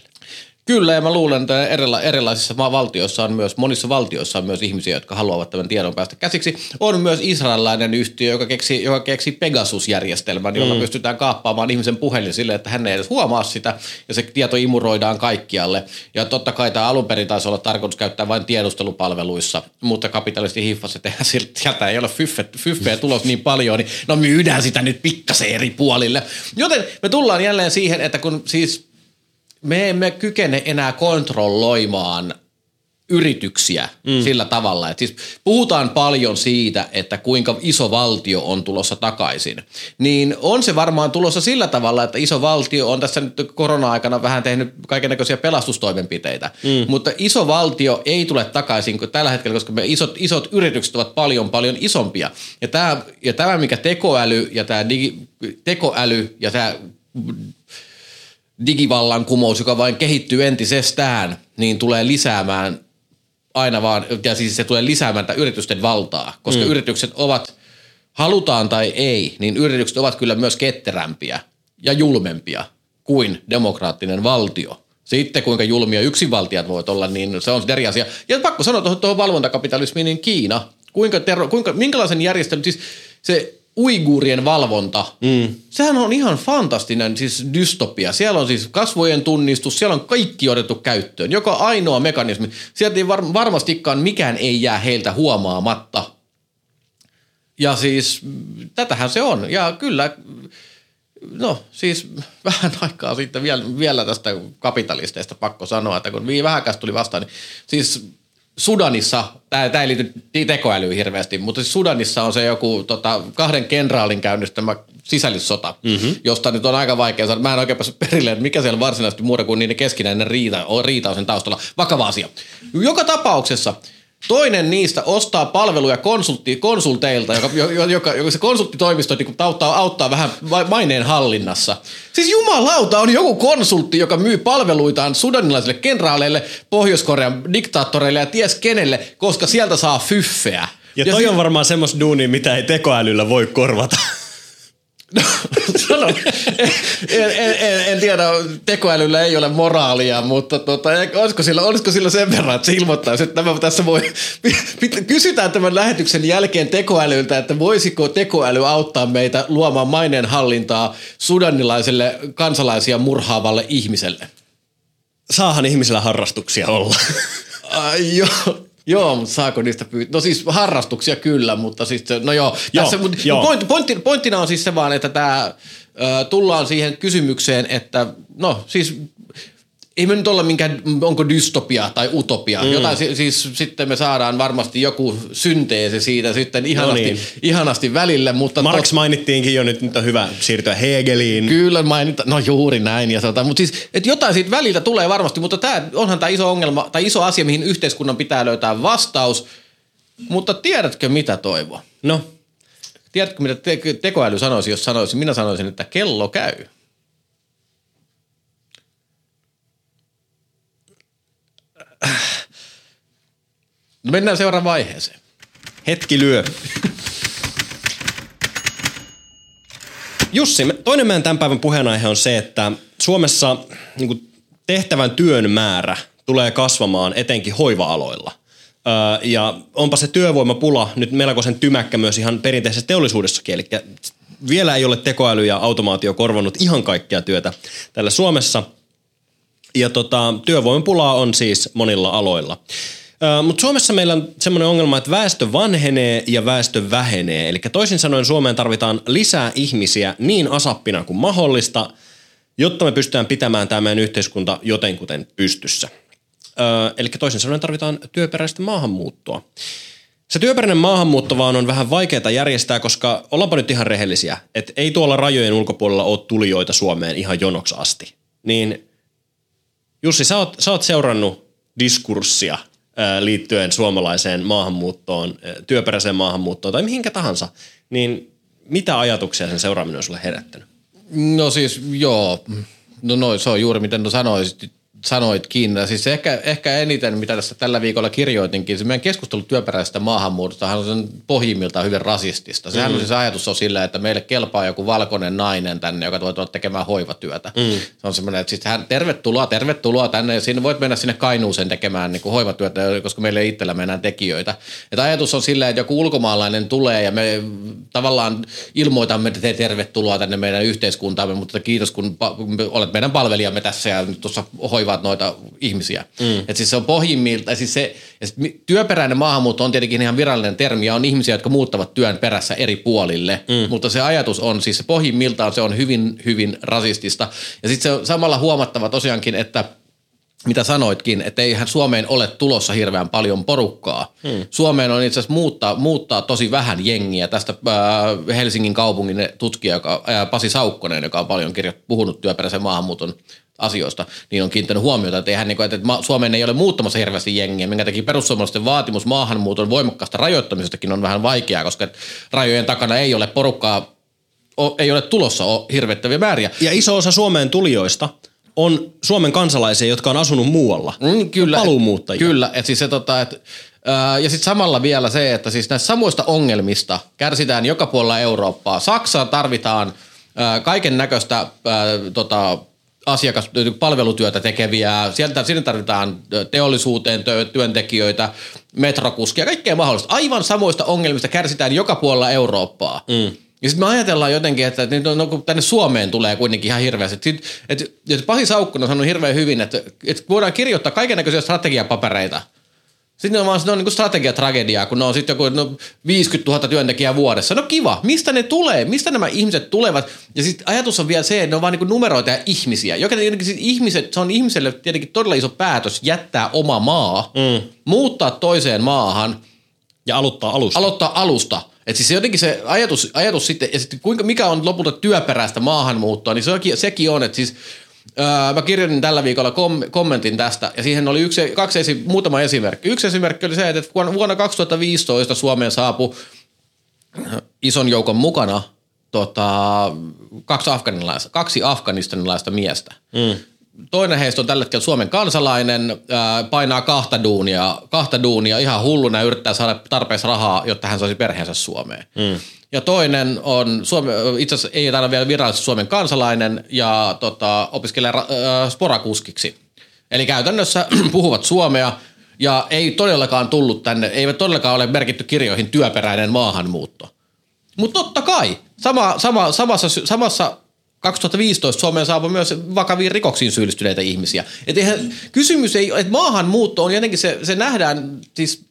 Kyllä, ja mä luulen, että erila- erilaisissa valtioissa on myös, monissa valtioissa on myös ihmisiä, jotka haluavat tämän tiedon päästä käsiksi. On myös israelilainen yhtiö, joka keksi, joka keksi Pegasus-järjestelmän, jolla mm. pystytään kaappaamaan ihmisen puhelin sille, että hän ei edes huomaa sitä, ja se tieto imuroidaan kaikkialle. Ja totta kai tämä alun perin taisi olla tarkoitus käyttää vain tiedustelupalveluissa, mutta kapitalisti hiffasi, että sieltä ei ole fyffeä tulos niin paljon, niin no myydään sitä nyt pikkasen eri puolille. Joten me tullaan jälleen siihen, että kun siis me emme kykene enää kontrolloimaan yrityksiä mm. sillä tavalla. Että siis puhutaan paljon siitä, että kuinka iso valtio on tulossa takaisin. Niin on se varmaan tulossa sillä tavalla, että iso valtio on tässä nyt korona-aikana vähän tehnyt kaikenlaisia pelastustoimenpiteitä. Mm. Mutta iso valtio ei tule takaisin kuin tällä hetkellä, koska me isot, isot yritykset ovat paljon paljon isompia. Ja tämä, ja tämä mikä tekoäly ja tämä digi, tekoäly ja tämä digivallankumous, joka vain kehittyy entisestään, niin tulee lisäämään aina vaan, ja siis se tulee lisäämään tätä yritysten valtaa, koska mm. yritykset ovat, halutaan tai ei, niin yritykset ovat kyllä myös ketterämpiä ja julmempia kuin demokraattinen valtio. Sitten kuinka julmia yksinvaltiat voivat olla, niin se on eri asia. Ja pakko sanoa tuohon, tuohon valvontakapitalismiin, niin Kiina, kuinka, terro, kuinka minkälaisen järjestelmän, siis se uiguurien valvonta, mm. sehän on ihan fantastinen siis dystopia. Siellä on siis kasvojen tunnistus, siellä on kaikki otettu käyttöön. Joka ainoa mekanismi. Sieltä ei var- varmastikaan mikään ei jää heiltä huomaamatta. Ja siis tätähän se on. Ja kyllä, no siis vähän aikaa sitten vielä, vielä tästä kapitalisteista pakko sanoa, että kun vähäkäs tuli vastaan, niin siis Sudanissa, tämä ei liity tekoälyyn hirveästi, mutta siis Sudanissa on se joku tota, kahden kenraalin käynnistämä sisällissota, mm-hmm. josta nyt on aika vaikea saada. Mä en oikein päässyt perille, että mikä siellä varsinaisesti muuta kuin niiden keskinäinen riita, riita on sen taustalla. Vakava asia. Joka tapauksessa Toinen niistä ostaa palveluja konsultti, konsulteilta, joka, joka, joka, joka se konsulttitoimisto niin auttaa, auttaa vähän maineen hallinnassa. Siis jumalauta on joku konsultti, joka myy palveluitaan sudanilaisille kenraaleille, Pohjois-Korean diktaattoreille ja ties kenelle, koska sieltä saa fyffeä. Ja, ja toi si- on varmaan semmoista duunia, mitä ei tekoälyllä voi korvata. Sano, en, en, en, en, tiedä, tekoälyllä ei ole moraalia, mutta tota, olisiko, sillä, olisiko sillä sen verran, että se ilmoittaisi, että tämä tässä voi, kysytään tämän lähetyksen jälkeen tekoälyltä, että voisiko tekoäly auttaa meitä luomaan maineenhallintaa sudanilaiselle kansalaisia murhaavalle ihmiselle? Saahan ihmisillä harrastuksia olla. Ai joo. Joo, mutta saako niistä pyytää? No siis harrastuksia kyllä, mutta siis no joo. joo, tässä, joo. Point, pointti, pointtina on siis se vaan, että tämä tullaan siihen kysymykseen, että no siis ei me nyt olla minkään, onko dystopia tai utopia. Mm. Jotain, siis sitten me saadaan varmasti joku synteesi siitä sitten ihanasti, no niin. ihanasti välille. Mutta Marx tot... mainittiinkin jo, nyt, nyt on hyvä siirtyä Hegeliin. Kyllä mainita, no juuri näin. Ja sota, mutta siis, että jotain siitä väliltä tulee varmasti, mutta tämä, onhan tämä iso ongelma tai iso asia, mihin yhteiskunnan pitää löytää vastaus. Mutta tiedätkö mitä toivo? No. Tiedätkö mitä te- tekoäly sanoisi, jos sanoisin, minä sanoisin, että kello käy. No mennään seuraavaan vaiheeseen. Hetki lyö. Jussi, toinen meidän tämän päivän puheenaihe on se, että Suomessa niin kuin tehtävän työn määrä tulee kasvamaan etenkin hoiva-aloilla. Öö, ja onpa se työvoimapula nyt melkoisen tymäkkä myös ihan perinteisessä teollisuudessakin, eli vielä ei ole tekoäly ja automaatio korvannut ihan kaikkea työtä täällä Suomessa. Ja tota, työvoimapulaa on siis monilla aloilla. Mutta Suomessa meillä on semmoinen ongelma, että väestö vanhenee ja väestö vähenee. Eli toisin sanoen Suomeen tarvitaan lisää ihmisiä niin asappina kuin mahdollista, jotta me pystytään pitämään tämä meidän yhteiskunta jotenkuten pystyssä. Eli toisin sanoen tarvitaan työperäistä maahanmuuttoa. Se työperäinen maahanmuutto vaan on vähän vaikeaa järjestää, koska ollaanpa nyt ihan rehellisiä, että ei tuolla rajojen ulkopuolella ole tulijoita Suomeen ihan jonoksi asti. Niin Jussi, sä oot, sä oot seurannut diskurssia liittyen suomalaiseen maahanmuuttoon, työperäiseen maahanmuuttoon tai mihinkä tahansa, niin mitä ajatuksia sen seuraaminen on sulle herättänyt? No siis joo, no noin, se on juuri miten sanoisit sanoitkin. Siis ehkä, ehkä eniten, mitä tässä tällä viikolla kirjoitinkin, se meidän keskustelu työperäisestä maahanmuutosta on sen pohjimmiltaan hyvin rasistista. Sehän mm. on siis ajatus on sillä, että meille kelpaa joku valkoinen nainen tänne, joka tulee tekemään hoivatyötä. Mm. Se on semmoinen, että siis hän, tervetuloa, tervetuloa tänne, ja siinä voit mennä sinne Kainuuseen tekemään niin kuin hoivatyötä, koska meillä ei itsellä enää tekijöitä. Että ajatus on sillä, että joku ulkomaalainen tulee ja me tavallaan ilmoitamme, että te tervetuloa tänne meidän yhteiskuntaamme, mutta kiitos kun olet meidän palvelijamme tässä ja tuossa hoiva hoivaat noita ihmisiä. Mm. Et siis se on pohjimmilta, siis se, työperäinen maahanmuutto on tietenkin ihan virallinen termi ja on ihmisiä, jotka muuttavat työn perässä eri puolille, mm. mutta se ajatus on, siis se pohjimmiltaan se on hyvin, hyvin rasistista. Ja sitten se on samalla huomattava tosiaankin, että mitä sanoitkin, että eihän Suomeen ole tulossa hirveän paljon porukkaa. Hmm. Suomeen on itse asiassa muuttaa, muuttaa tosi vähän jengiä. Tästä äh, Helsingin kaupungin tutkija, joka, äh, Pasi Saukkonen, joka on paljon kirjo, puhunut työperäisen maahanmuuton asioista, niin on kiinnittänyt huomiota, että, eihän, niin että Suomeen ei ole muuttamassa hirveästi jengiä, minkä takia perussuomalaisten vaatimus maahanmuuton voimakkaasta rajoittamisestakin on vähän vaikeaa, koska rajojen takana ei ole porukkaa, ei ole tulossa hirvettäviä määriä. Ja iso osa Suomeen tulijoista on Suomen kansalaisia, jotka on asunut muualla. Mm, kyllä. Paluumuuttajia. Kyllä, että siis se tota, että ja sitten samalla vielä se, että siis näistä samoista ongelmista kärsitään joka puolella Eurooppaa. Saksaa tarvitaan kaiken näköistä tota, asiakas, palvelutyötä tekeviä, sieltä sinne tarvitaan teollisuuteen työntekijöitä, metrokuskia, kaikkea mahdollista. Aivan samoista ongelmista kärsitään joka puolella Eurooppaa. Mm. Ja sitten me ajatellaan jotenkin, että, että no, no, tänne Suomeen tulee kuitenkin ihan hirveästi. Että, että, että Pasi Saukkonen on sanonut hirveän hyvin, että, että voidaan kirjoittaa kaiken näköisiä strategiapapereita – sitten on vaan se on niin strategiatragediaa, kun ne on sitten joku no, 50 000 työntekijää vuodessa. No kiva, mistä ne tulee? Mistä nämä ihmiset tulevat? Ja sitten ajatus on vielä se, että ne on vaan niin numeroita ja ihmisiä. Joka tietenkin sit ihmiset, se on ihmiselle tietenkin todella iso päätös jättää oma maa, mm. muuttaa toiseen maahan. Ja aloittaa alusta. Aloittaa alusta. Et siis jotenkin se ajatus, ajatus sitten, ja sitten kuinka, mikä on lopulta työperäistä maahanmuuttoa, niin sekin, sekin on, että siis – Öö, mä kirjoitin tällä viikolla kom- kommentin tästä ja siihen oli yksi, kaksi esi- muutama esimerkki. Yksi esimerkki oli se, että vuonna 2015 Suomeen saapui ison joukon mukana tota, kaksi, afganilaista, kaksi afganistanilaista miestä. Mm. Toinen heistä on tällä hetkellä Suomen kansalainen, ää, painaa kahta duunia, kahta duunia ihan hulluna ja yrittää saada tarpeeksi rahaa, jotta hän saisi perheensä Suomeen. Mm. Ja toinen on, Suome, itse asiassa ei taida vielä virallisesti Suomen kansalainen ja tota, opiskelee äh, sporakuskiksi. Eli käytännössä puhuvat suomea ja ei todellakaan tullut tänne, eivät todellakaan ole merkitty kirjoihin työperäinen maahanmuutto. Mutta totta kai, sama, sama, samassa, samassa 2015 Suomeen saapui myös vakaviin rikoksiin syyllistyneitä ihmisiä. Et eihän, kysymys ei, että maahanmuutto on jotenkin se, se nähdään, siis –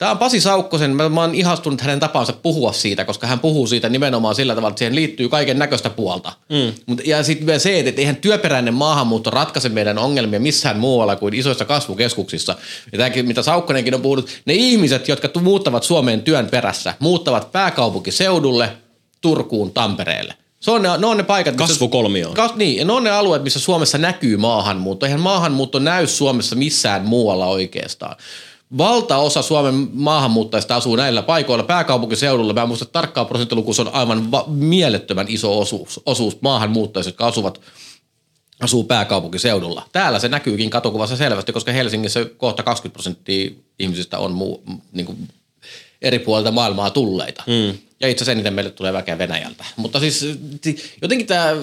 Tämä on Pasi Saukkosen, mä, mä oon ihastunut hänen tapansa puhua siitä, koska hän puhuu siitä nimenomaan sillä tavalla, että siihen liittyy kaiken näköistä puolta. Mm. Mut, ja sitten se, että eihän työperäinen maahanmuutto ratkaise meidän ongelmia missään muualla kuin isoissa kasvukeskuksissa. Ja tämäkin, mitä Saukkonenkin on puhunut, ne ihmiset, jotka muuttavat Suomeen työn perässä, muuttavat pääkaupunkiseudulle, Turkuun, Tampereelle. Se on ne, ne on ne paikat. Kasvukolmio. Kas, niin, ja ne on ne alueet, missä Suomessa näkyy maahanmuutto. Eihän maahanmuutto näy Suomessa missään muualla oikeastaan. Valtaosa Suomen maahanmuuttajista asuu näillä paikoilla. Pääkaupunkiseudulla, mä en muista tarkkaa prosenttilukua, se on aivan va- mielettömän iso osuus, osuus maahanmuuttajista, jotka asuvat asuu pääkaupunkiseudulla. Täällä se näkyykin katukuvassa selvästi, koska Helsingissä kohta 20 prosenttia ihmisistä on muu, niin kuin eri puolilta maailmaa tulleita. Mm. Ja itse asiassa eniten meille tulee väkeä Venäjältä. Mutta siis jotenkin tämä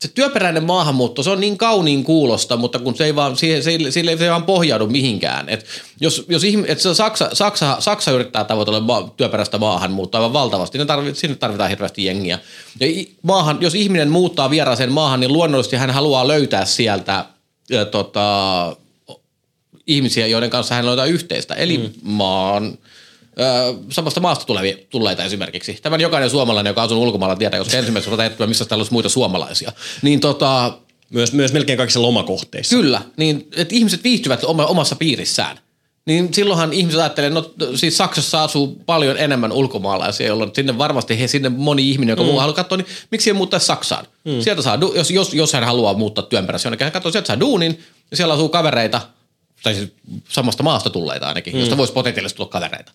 se työperäinen maahanmuutto, se on niin kauniin kuulosta, mutta kun se ei vaan, siihen, se, ei, sille ei vaan pohjaudu mihinkään. Et jos, jos ihme, et se Saksa, Saksa, Saksa yrittää tavoitella ma, työperäistä maahanmuuttoa aivan valtavasti, ne tarvit, sinne tarvitaan hirveästi jengiä. Ja maahan, jos ihminen muuttaa vieraaseen maahan, niin luonnollisesti hän haluaa löytää sieltä ja, tota, ihmisiä, joiden kanssa hän löytää yhteistä. Eli mm. maan samasta maasta tulevia, tulleita esimerkiksi. Tämän jokainen suomalainen, joka asuu ulkomailla, tietää, koska ensimmäisenä otetaan missä täällä olisi muita suomalaisia. Niin tota, myös, myös melkein kaikissa lomakohteissa. Kyllä, niin että ihmiset viihtyvät oma, omassa piirissään. niin silloinhan ihmiset ajattelee, no siis Saksassa asuu paljon enemmän ulkomaalaisia, jolloin sinne varmasti he, sinne moni ihminen, joka mm. haluaa katsoa, niin miksi ei muuttaa Saksaan? Mm. Sieltä saa, jos, jos, jos hän haluaa muuttaa työn perässä jonnekin, hän katsoo, sieltä saa duunin, ja siellä asuu kavereita, tai siis samasta maasta tulleita ainakin, mm. josta voisi potentiaalisesti tulla kavereita.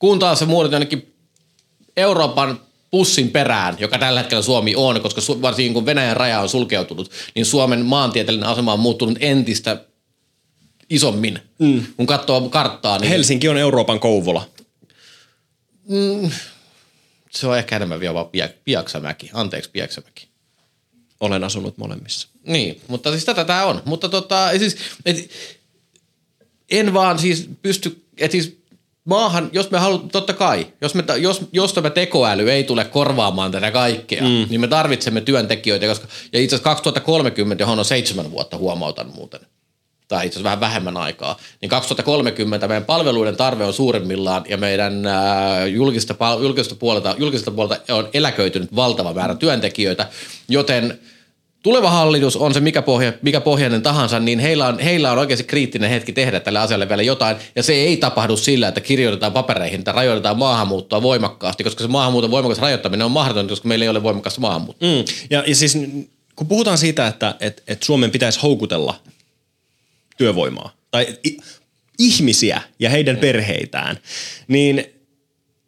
Kun taas se muodot jonnekin Euroopan pussin perään, joka tällä hetkellä Suomi on, koska varsinkin kun Venäjän raja on sulkeutunut, niin Suomen maantieteellinen asema on muuttunut entistä isommin. Mm. Kun katsoo karttaa. Niin... Helsinki on Euroopan Kouvola. Mm, se on ehkä enemmän vielä Piaksamäki. Anteeksi, Piaksamäki. Olen asunut molemmissa. Niin, mutta siis tätä tämä on. Mutta tota, siis, et, en vaan siis pysty, että siis maahan, jos me haluamme, totta kai, jos, me, jos, jos tämä tekoäly ei tule korvaamaan tätä kaikkea, mm. niin me tarvitsemme työntekijöitä, koska, ja itse asiassa 2030, johon on seitsemän vuotta, huomautan muuten, tai itse asiassa vähän vähemmän aikaa, niin 2030 meidän palveluiden tarve on suurimmillaan ja meidän ää, julkista, julkista, puolelta, julkista puolelta on eläköitynyt valtava määrä työntekijöitä, joten – tuleva hallitus on se mikä, pohja, mikä pohjainen tahansa, niin heillä on, heillä on oikeasti kriittinen hetki tehdä tälle asialle vielä jotain. Ja se ei tapahdu sillä, että kirjoitetaan papereihin, että rajoitetaan maahanmuuttoa voimakkaasti, koska se maahanmuuton voimakas rajoittaminen on mahdotonta, koska meillä ei ole voimakasta maahanmuuttoa. Mm. Ja, ja siis kun puhutaan siitä, että et, et Suomen pitäisi houkutella työvoimaa tai ihmisiä ja heidän mm. perheitään, niin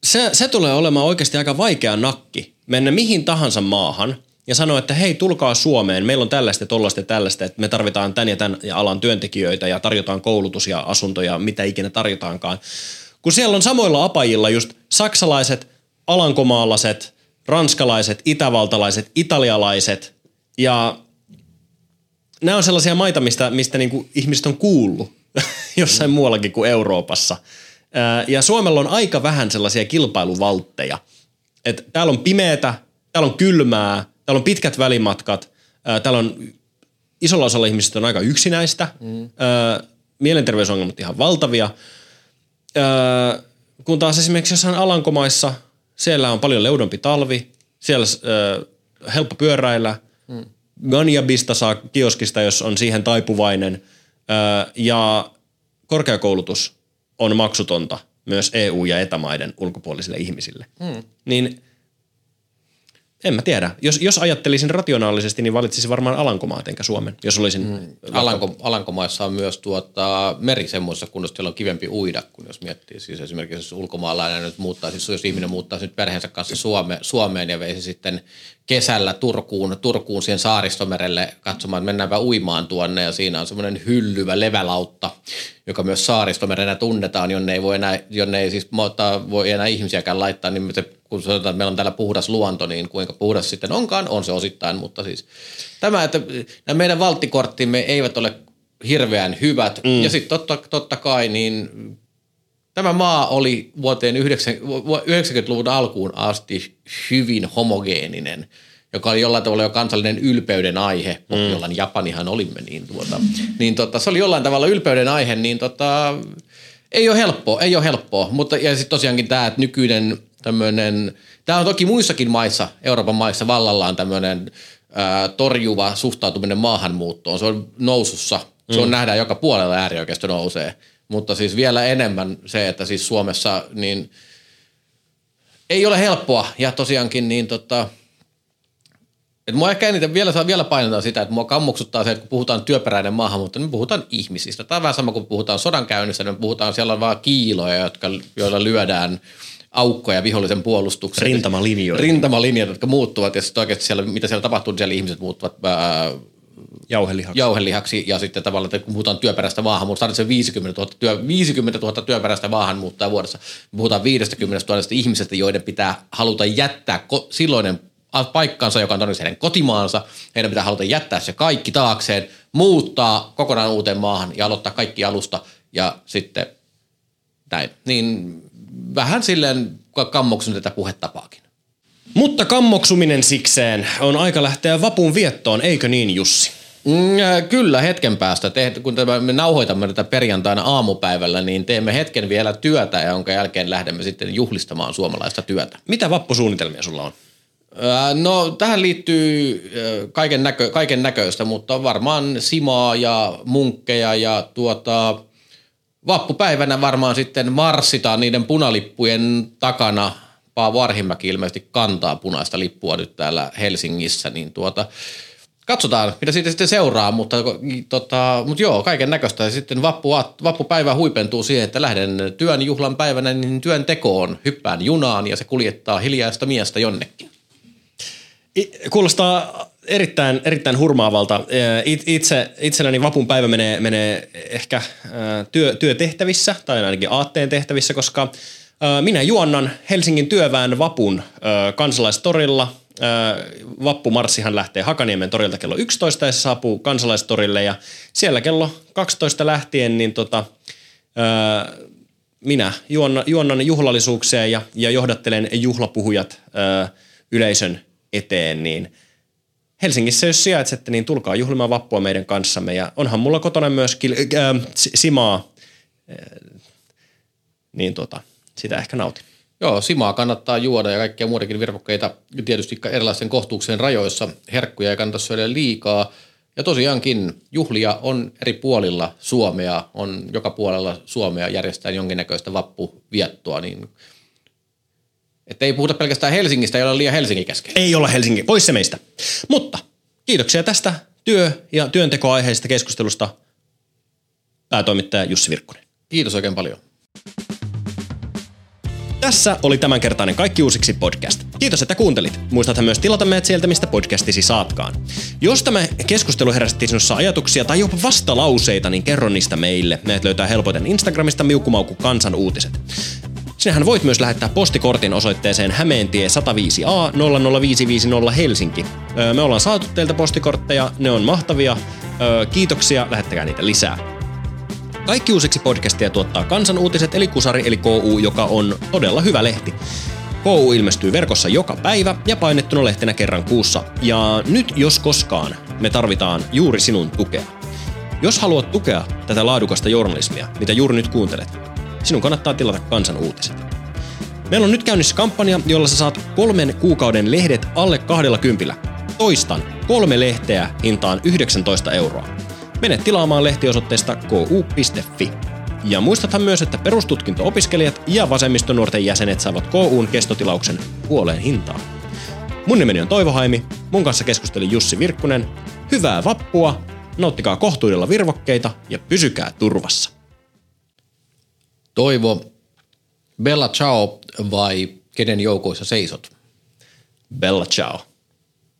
se, se tulee olemaan oikeasti aika vaikea nakki mennä mihin tahansa maahan – ja sanoi, että hei, tulkaa Suomeen, meillä on tällaista, tollaista ja tällaista, että me tarvitaan tän ja tän alan työntekijöitä ja tarjotaan koulutus ja asuntoja, mitä ikinä tarjotaankaan. Kun siellä on samoilla apajilla just saksalaiset, alankomaalaiset, ranskalaiset, itävaltalaiset, italialaiset ja nämä on sellaisia maita, mistä, mistä niinku ihmiset on kuullut jossain mm. muuallakin kuin Euroopassa. Ja Suomella on aika vähän sellaisia kilpailuvaltteja. Et täällä on pimeätä, täällä on kylmää, täällä on pitkät välimatkat, täällä on isolla osalla ihmisistä on aika yksinäistä, mm. mielenterveysongelmat ihan valtavia, kun taas esimerkiksi jossain Alankomaissa, siellä on paljon leudompi talvi, siellä helppo pyöräillä, mm. Ganjabista saa kioskista, jos on siihen taipuvainen, ja korkeakoulutus on maksutonta myös EU- ja etämaiden ulkopuolisille ihmisille. Mm. Niin – en mä tiedä. Jos, jos ajattelisin rationaalisesti, niin valitsisin varmaan Alankomaat enkä Suomen, jos olisin... Mm. Alanko, Alankomaissa on myös tuota, meri semmoisessa kunnossa, jolla on kivempi uida, kun jos miettii. Siis esimerkiksi jos ulkomaalainen nyt muuttaa, siis jos ihminen muuttaa nyt perheensä kanssa Suome, Suomeen ja veisi sitten kesällä Turkuun, Turkuun siihen saaristomerelle katsomaan, että mennäänpä uimaan tuonne ja siinä on semmoinen hyllyvä levälautta, joka myös saaristomerenä tunnetaan, jonne ei voi enää, jonne ei siis voi enää ihmisiäkään laittaa, niin se kun sanotaan, että meillä on täällä puhdas luonto, niin kuinka puhdas sitten onkaan, on se osittain, mutta siis tämä, että nämä meidän valttikorttimme eivät ole hirveän hyvät. Mm. Ja sitten totta, totta kai, niin tämä maa oli vuoteen 90-luvun alkuun asti hyvin homogeeninen, joka oli jollain tavalla jo kansallinen ylpeyden aihe, mm. jollain Japanihan olimme, niin, tuota, niin tota, se oli jollain tavalla ylpeyden aihe, niin tota, ei ole helppoa, ei ole helppoa, mutta ja sitten tosiaankin tämä, että nykyinen tämmöinen, tämä on toki muissakin maissa, Euroopan maissa vallallaan tämmöinen ää, torjuva suhtautuminen maahanmuuttoon. Se on nousussa, se on mm. nähdään joka puolella äärioikeisto nousee. Mutta siis vielä enemmän se, että siis Suomessa niin ei ole helppoa ja tosiaankin niin tota, et mua ehkä eniten vielä, saa vielä painottaa sitä, että mua kammuksuttaa se, että kun puhutaan työperäinen maahanmuutto, niin me puhutaan ihmisistä. Tämä on vähän sama kuin puhutaan sodankäynnistä, niin puhutaan siellä on vaan kiiloja, jotka, joilla lyödään – aukkoja vihollisen puolustuksen. Rintamalinjoja. Rintamalinjat, jotka muuttuvat ja sitten oikeasti siellä, mitä siellä tapahtuu, niin siellä ihmiset muuttuvat ää, jauhelihaksi. jauhelihaksi ja sitten tavallaan, että kun puhutaan työperäistä maahanmuuttoa, se 50 000, työ, 50 000 työperäistä maahanmuuttoa vuodessa. Puhutaan 50 000 ihmisestä, joiden pitää haluta jättää ko- silloinen paikkansa, joka on todennäköisesti heidän kotimaansa. Heidän pitää haluta jättää se kaikki taakseen, muuttaa kokonaan uuteen maahan ja aloittaa kaikki alusta ja sitten näin. Niin vähän silleen kammoksun tätä puhetapaakin. Mutta kammoksuminen sikseen on aika lähteä vapun viettoon, eikö niin Jussi? Mm, äh, kyllä, hetken päästä. Te, kun me nauhoitamme tätä perjantaina aamupäivällä, niin teemme hetken vielä työtä, jonka jälkeen lähdemme sitten juhlistamaan suomalaista työtä. Mitä vappusuunnitelmia sulla on? Äh, no tähän liittyy äh, kaiken, näkö, kaiken näköistä, mutta varmaan simaa ja munkkeja ja tuota, vappupäivänä varmaan sitten marssitaan niiden punalippujen takana. Paavo Arhimäki ilmeisesti kantaa punaista lippua nyt täällä Helsingissä, niin tuota, katsotaan, mitä siitä sitten seuraa, mutta, tota, mutta joo, kaiken näköistä. Sitten vappu, vappupäivä huipentuu siihen, että lähden työn juhlan päivänä niin työn tekoon, hyppään junaan ja se kuljettaa hiljaista miestä jonnekin. Kuulostaa erittäin, erittäin hurmaavalta. Itse, itselläni vapun päivä menee, menee ehkä työ, työtehtävissä tai ainakin aatteen tehtävissä, koska minä juonnan Helsingin työväen vapun kansalaistorilla. Vappumarssihan lähtee Hakaniemen torilta kello 11 ja se saapuu kansalaistorille ja siellä kello 12 lähtien niin tota, minä juonnan, juonnan juhlallisuuksia ja, ja johdattelen juhlapuhujat yleisön eteen, niin Helsingissä jos sijaitsette, niin tulkaa juhlimaan vappua meidän kanssamme. Ja onhan mulla kotona myös äh, simaa, niin tota, sitä ehkä nautin. Joo, simaa kannattaa juoda ja kaikkia muitakin virvokkeita tietysti erilaisten kohtuuksien rajoissa. Herkkuja ei kannata syödä liikaa. Ja tosiaankin juhlia on eri puolilla Suomea, on joka puolella Suomea järjestää jonkinnäköistä vappuviettoa, niin että ei puhuta pelkästään Helsingistä, ei ole liian Helsingin kesken. Ei olla Helsinki, pois se meistä. Mutta kiitoksia tästä työ- ja työntekoaiheisesta keskustelusta päätoimittaja Jussi Virkkunen. Kiitos oikein paljon. Tässä oli tämänkertainen Kaikki uusiksi podcast. Kiitos, että kuuntelit. Muistathan myös tilata meidät sieltä, mistä podcastisi saatkaan. Jos tämä keskustelu herästi sinussa ajatuksia tai jopa vastalauseita, niin kerro niistä meille. Meidät löytää helpoiten Instagramista Miukkumauku kansan uutiset. Sinähän voit myös lähettää postikortin osoitteeseen Hämeentie 105A 00550 Helsinki. Me ollaan saatu teiltä postikortteja, ne on mahtavia. Kiitoksia, lähettäkää niitä lisää. Kaikki uusiksi podcastia tuottaa Kansan uutiset eli Kusari eli KU, joka on todella hyvä lehti. KU ilmestyy verkossa joka päivä ja painettuna lehtenä kerran kuussa. Ja nyt jos koskaan me tarvitaan juuri sinun tukea. Jos haluat tukea tätä laadukasta journalismia, mitä juuri nyt kuuntelet, sinun kannattaa tilata kansan uutiset. Meillä on nyt käynnissä kampanja, jolla sä saat kolmen kuukauden lehdet alle kahdella kympillä. Toistan, kolme lehteä hintaan 19 euroa. Mene tilaamaan lehtiosoitteesta ku.fi. Ja muistathan myös, että perustutkinto-opiskelijat ja vasemmistonuorten jäsenet saavat KUn kestotilauksen puoleen hintaan. Mun nimeni on Toivo Haimi, mun kanssa keskusteli Jussi Virkkunen. Hyvää vappua, nauttikaa kohtuudella virvokkeita ja pysykää turvassa. Toivo, Bella Ciao vai kenen joukoissa seisot? Bella Ciao.